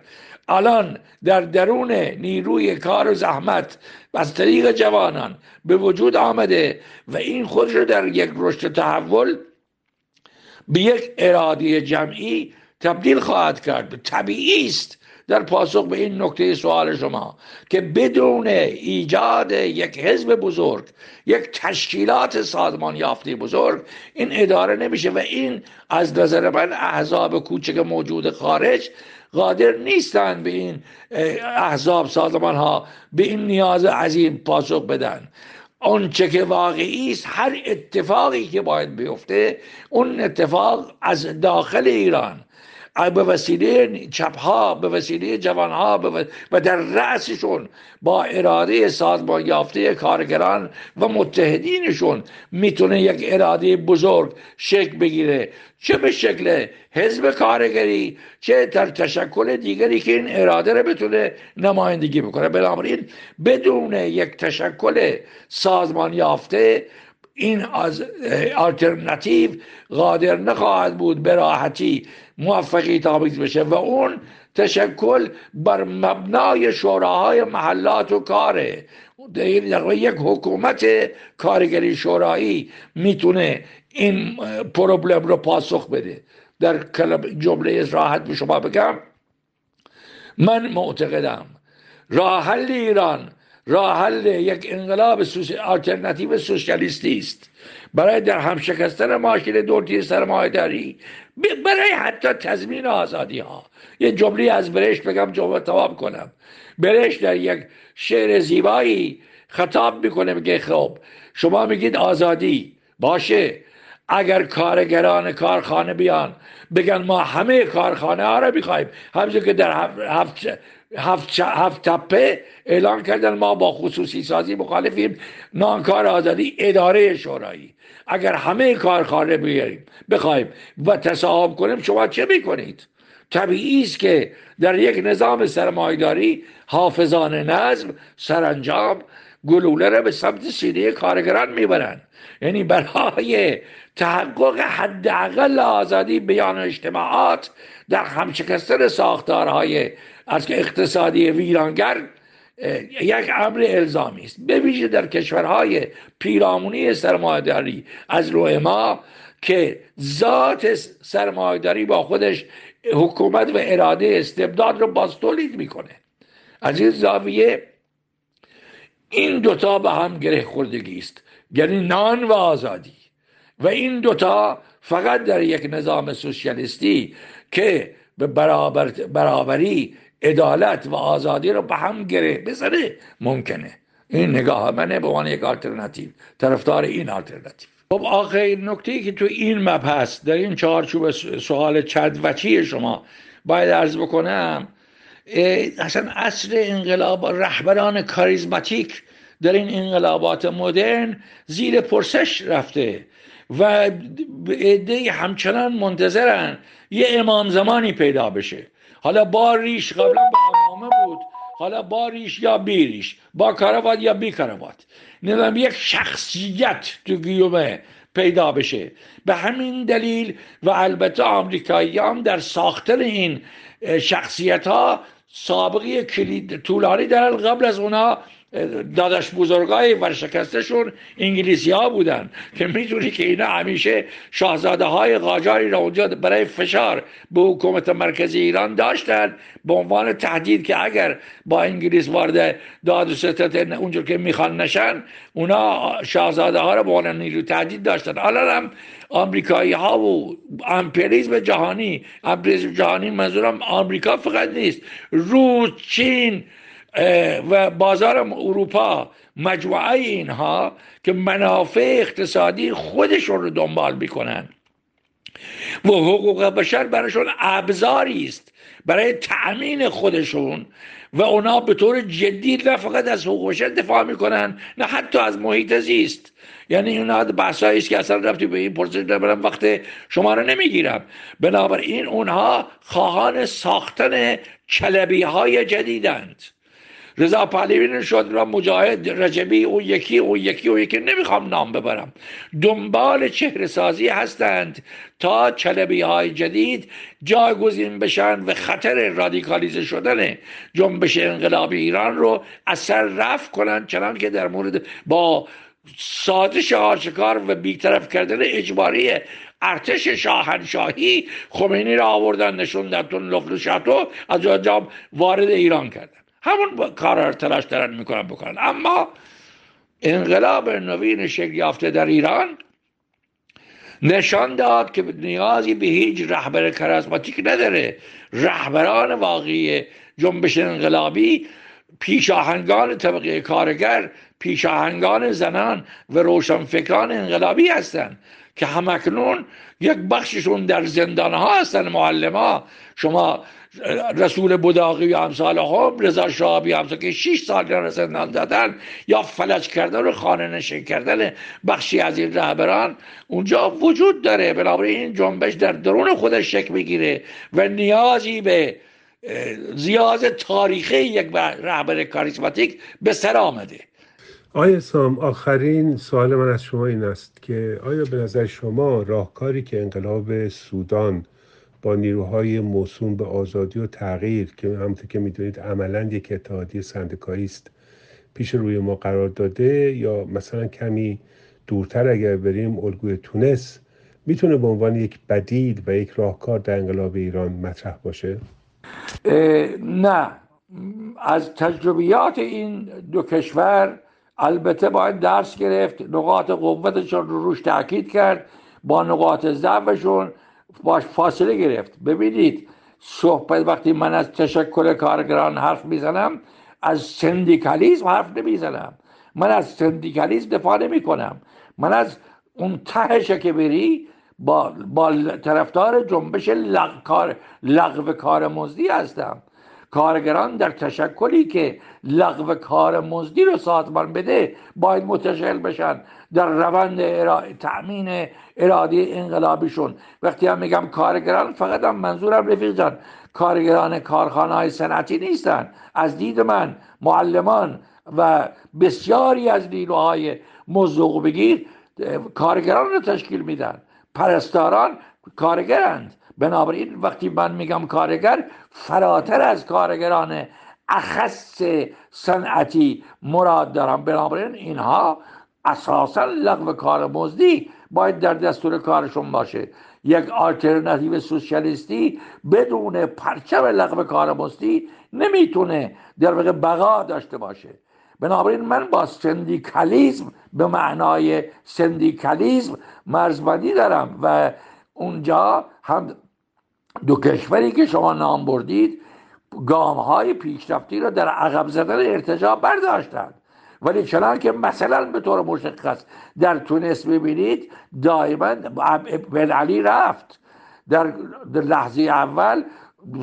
الان در درون نیروی کار و زحمت از طریق جوانان به وجود آمده و این خودش رو در یک رشد تحول به یک اراده جمعی تبدیل خواهد کرد. طبیعی است در پاسخ به این نکته سوال شما که بدون ایجاد یک حزب بزرگ یک تشکیلات سازمان یافته بزرگ این اداره نمیشه و این از نظر من احزاب کوچک موجود خارج قادر نیستند به این احزاب سازمان ها به این نیاز عظیم پاسخ بدن. آنچه که واقعی است هر اتفاقی که باید بیفته اون اتفاق از داخل ایران به وسیله چپها به وسیله جوانها و در رأسشون با اراده سازمان یافته کارگران و متحدینشون می‌تونه یک اراده بزرگ شکل بگیره. چه به شکل حزب کارگری چه در تشکل دیگری که این اراده رو بتونه نمایندگی بکنه. بنابراین بدون یک تشکل سازمان یافته این از آلترناتیو قادر نخواهد بود به راحتی موفقی تابیز بشه و اون تشکل بر مبنای شوراهای محلات و کاره. یک حکومت کارگری شورایی می‌تونه این پروبلم رو پاسخ بده. در جمله راحت به شما بگم. من معتقدم راه حل ایران راه حل یک انقلاب آلترناتیو سوسیالیستی است. برای در هم شکستن ماشین دولتی سرمایه‌داری برای حتی تضمین آزادی ها یه جمله از برشت بگم جمله تواب کنم. برشت در یک شعر زیبایی خطاب می‌کنه میگه خب شما میگید آزادی. باشه. اگر کارگران کارخانه بیان بگن ما همه کارخانه ها را می‌خوایم. همچون که در هفت, هفت, هفت تپه اعلان کردن ما با خصوصی سازی مخالفیم. نانکار آزادی اداره شورایی. اگر همه کارخانه بیاریم بخوایم و تصاحب کنیم شما چه می‌کنید؟ طبیعی است که در یک نظام سرمایداری حافظان نظم سرانجام گلوله را به سمت سینه کارگران می‌برند یعنی برای تحقق حداقل آزادی بیان اجتماعات در همشکستن ساختارهای از اقتصادی ویرانگر یک امر الزامی است. بویژه در کشورهای پیرامونی سرمایهداری از روی ما که ذات سرمایهداری با خودش حکومت و اراده استبداد رو باز تولید می‌کنه. از این زاویه این دوتا به هم گره خوردگی است. یعنی نان و آزادی. و این دوتا فقط در یک نظام سوسیالیستی که به برابر برابری عدالت و آزادی رو به هم گره بزنه ممکنه. این نگاه منه به عنوان یک آلترناتیو. طرفدار این آلترناتیو. خب آخرین نکته که تو این مبحث در این چهارچوب سوال چدوچی شما باید عرض بکنم اصلا اصل انقلاب رهبران کاریزماتیک در این انقلابات مدرن زیر پرسش رفته و عده همچنان منتظرن یه امام زمانی پیدا بشه. حالا با ریش قبلا به امامه بود. حالا با ریش یا بی ریش. با کاروات یا بی کاروات نظام یک شخصیت تو گیومه پیدا بشه. به همین دلیل و البته آمریکایی هم در ساختن این شخصیت ها سابقه کلید طولانی در قبل از اونا داداش بزرگای ورشکستشون انگلیسی ها بودن که می‌دونی که اینا همیشه شاهزاده های قاجاری را اونجا برای فشار به حکومت مرکزی ایران داشتن به عنوان تهدید که اگر با انگلیس وارد داد و ستت اونجور که می‌خوان نشن اونا شاهزاده ها را به عنوان نیرو تهدید داشتن. حالا هم آمریکایی ها و امپریزم جهانی امپریزم جهانی منظورم آمریکا فقط نیست روس چین و بازار اروپا مجموعه اینها که منافع اقتصادی خودشون رو دنبال می‌کنن. و حقوق بشر برایشون ابزاری است. برای تأمین خودشون. و اونا به طور جدی نه فقط از حقوق بشر دفاع می‌کنن نه حتی از محیط زیست. یعنی اونا بحثایی است که اصلا رفتی به این پرسش نبرم وقت شما رو نمی‌گیرم. بنابراین اونها خواهان ساختن چلبی های جدیدند. رضا پهلوی شد و مجاهد رجبی او یکی او یکی او یکی. نمی‌خوام نام ببرم. دنبال چهره سازی هستند تا چلبی های جدید جایگزین بشن و خطر رادیکالیزه شدن جنبش انقلابی ایران رو اثر رفت کنند چنان که در مورد با سازش آشکار و بیطرف کردن اجباری ارتش شاهنشاهی خمینی را آوردن نشوندن تو لفت شاتو از آنجا وارد ایران کردن. همون کار را تلاش دارن می‌کنن بکنن. اما انقلاب نوین شکل یافته در ایران نشان داد که نیازی به هیچ رهبر کرازماتیک نداره. رهبران واقعی جنبش انقلابی پیشاهنگان طبقه کارگر پیشاهنگان زنان و روشنفکران انقلابی هستند که همکنون یک بخششون در زندان ها هستن معلم ها شما رسول بوداقی و امثال هم رضا شعبی همسا که 6 سال در زندان دادن یا فلج کردن و خانه نشین کردن بخشی از این رهبران. اونجا وجود داره بنابراین این جنبش در درون خودش شکل می‌گیره و نیازی به زیاز تاریخی یک رهبر کاریسماتیک به سر آمده. آیا سام آخرین سوال من از شما این است که آیا به نظر شما راهکاری که انقلاب سودان با نیروهای موسوم به آزادی و تغییر که همونطور که می‌دونید عملا یک اتحادیه سندکایی است پیش روی ما قرار داده یا مثلا کمی دورتر اگر بریم الگوی تونس می‌تونه به عنوان یک بدیل و یک راهکار در انقلاب ایران مطرح باشه؟ نه. از تجربیات این دو کشور البته باید درس گرفت نقاط قوتشون رو روش تاکید کرد با نقاط ضعفشون باش فاصله گرفت. ببینید صحبت وقتی من از تشکل کارگران حرف می‌زنم از سندیکالیزم حرف نمی‌زنم. من از سندیکالیزم دفاع نمی کنم من از اون تهشه که بری با, با طرفدار جنبش لغ... کار... لغو کار مزدی هستم. کارگران در تشکلی که لغو کار مزدی رو سازمان بده باید متشکل بشن در روند تأمین اراده انقلابیشون. وقتی هم میگم کارگران فقط هم منظورم رفیق جان کارگران کارخانه های صنعتی نیستن. از دید من معلمان و بسیاری از نیروهای مزدوق بگیر کارگران رو تشکیل میدن. پرستاران کارگرند. بنابراین وقتی من میگم کارگر فراتر از کارگران اخص صنعتی مراد دارم. بنابراین اینها اساسا لغو کار مزدی باید در دستور کارشون باشه. یک آلترناتیو سوسیالیستی بدون پرچم لغو کار مزدی نمی‌تونه در واقع بقا داشته باشه. بنابراین من با سندیکالیزم به معنای سندیکالیزم مرزبندی دارم و اونجا هم دو کشوری که شما نام بردید گام های پیشرفتی را در عقب زدن ارتجاع برداشتند. ولی چنان که مثلا به طور مشخص در تونس ببینید دائما بن علی رفت. در لحظه اول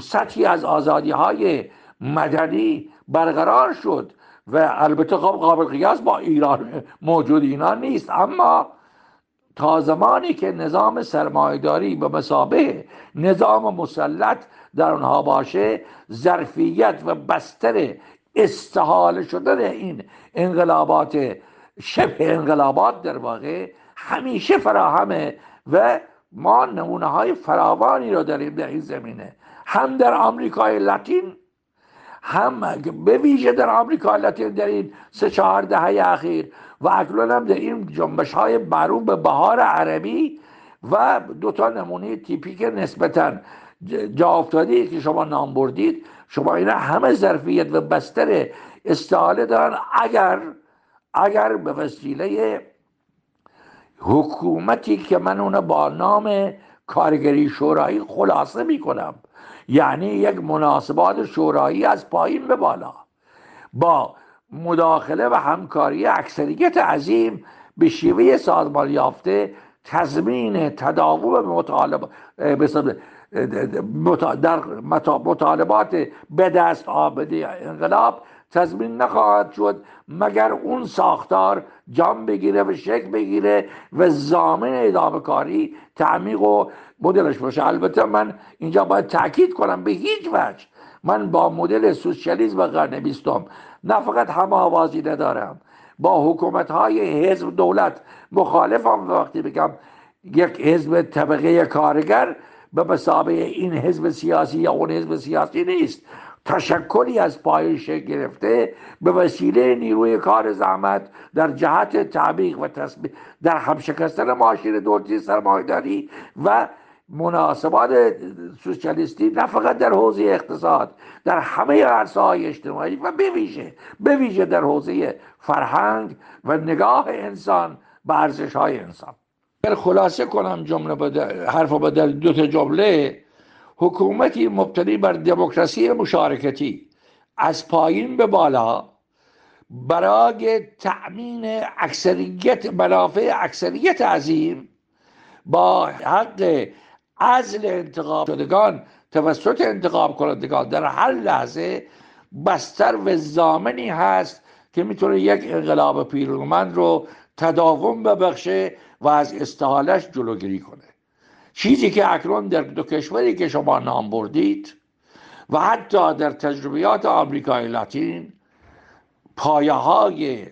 سطحی از آزادی های مدنی برقرار شد و البته خب قابل قیاس با ایران موجود اینا نیست. اما تا زمانی که نظام سرمایداری به مسابه نظام مسلط در آنها باشه ظرفیت و بستر استحال شدن این انقلابات شبه انقلابات در واقع همیشه فراهمه و ما نمونه های فراوانی رو داریم در این زمینه. هم در آمریکای لاتین هم به ویژه در آمریکا لاتین در این سه چهار دهه اخیر و اکنون هم در این جنبش های معروف به بهار عربی و دو تا نمونه تیپیک نسبتا جا افتاده که شما نام بردید. شما اینا همه ظرفیت و بستر استعاله دارن. اگر اگر به وسیله حکومتی که من اونو با نام کارگری شورایی خلاصه می‌کنم یعنی یک مناسبات شورایی از پایین به بالا با مداخله و همکاری اکثریت عظیم به شیوه سازمان یافته تضمین تداوم مطالبه در مطالبات به دست آمده انقلاب تضمین نخواهد شد مگر اون ساختار جام بگیره و شکل بگیره و زامن ادامه کاری تعمیق و مدلش باشه. البته من اینجا باید تاکید کنم به هیچ وجه من با مدل سوسیالیسم قرن بیستم نه فقط همه آوازی ندارم. با حکومت های حزب دولت مخالفم وقتی بگم یک حزب طبقه کارگر به مسابقه این حزب سیاسی یا اون حزب سیاسی نیست. تشکلی از پایش گرفته به وسیله نیروی کار زحمت در جهت تعمیق و تصمیق در همشکستن ماشین دولتی سرمایداری و مناسبات سوسیالیستی نه فقط در حوزه اقتصاد در همه عرصه های اجتماعی و بویژه بویژه در حوزه فرهنگ و نگاه انسان به های انسان. اگر خلاصه کنم جمله حرف بدل دو تا جمله حکومتی مبتنی بر دموکراسی مشارکتی از پایین به بالا برای تأمین اکثریت منافع اکثریت عظیم با حق عزل انتخاب شدگان توسط انتخاب کنندگان. در هر لحظه بستر و زامنی هست که می‌تونه یک انقلاب پیروزمند رو تداوم ببخشه و از استحالش جلوگیری کنه. چیزی که اکنون در دو کشوری که شما نام بردید و حتی در تجربیات آمریکای لاتین پایه های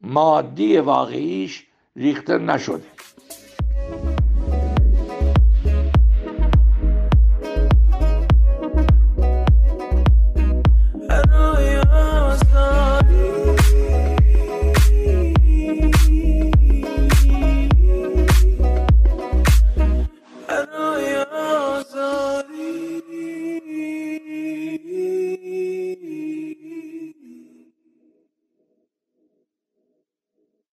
مادی واقعیش ریخته نشده.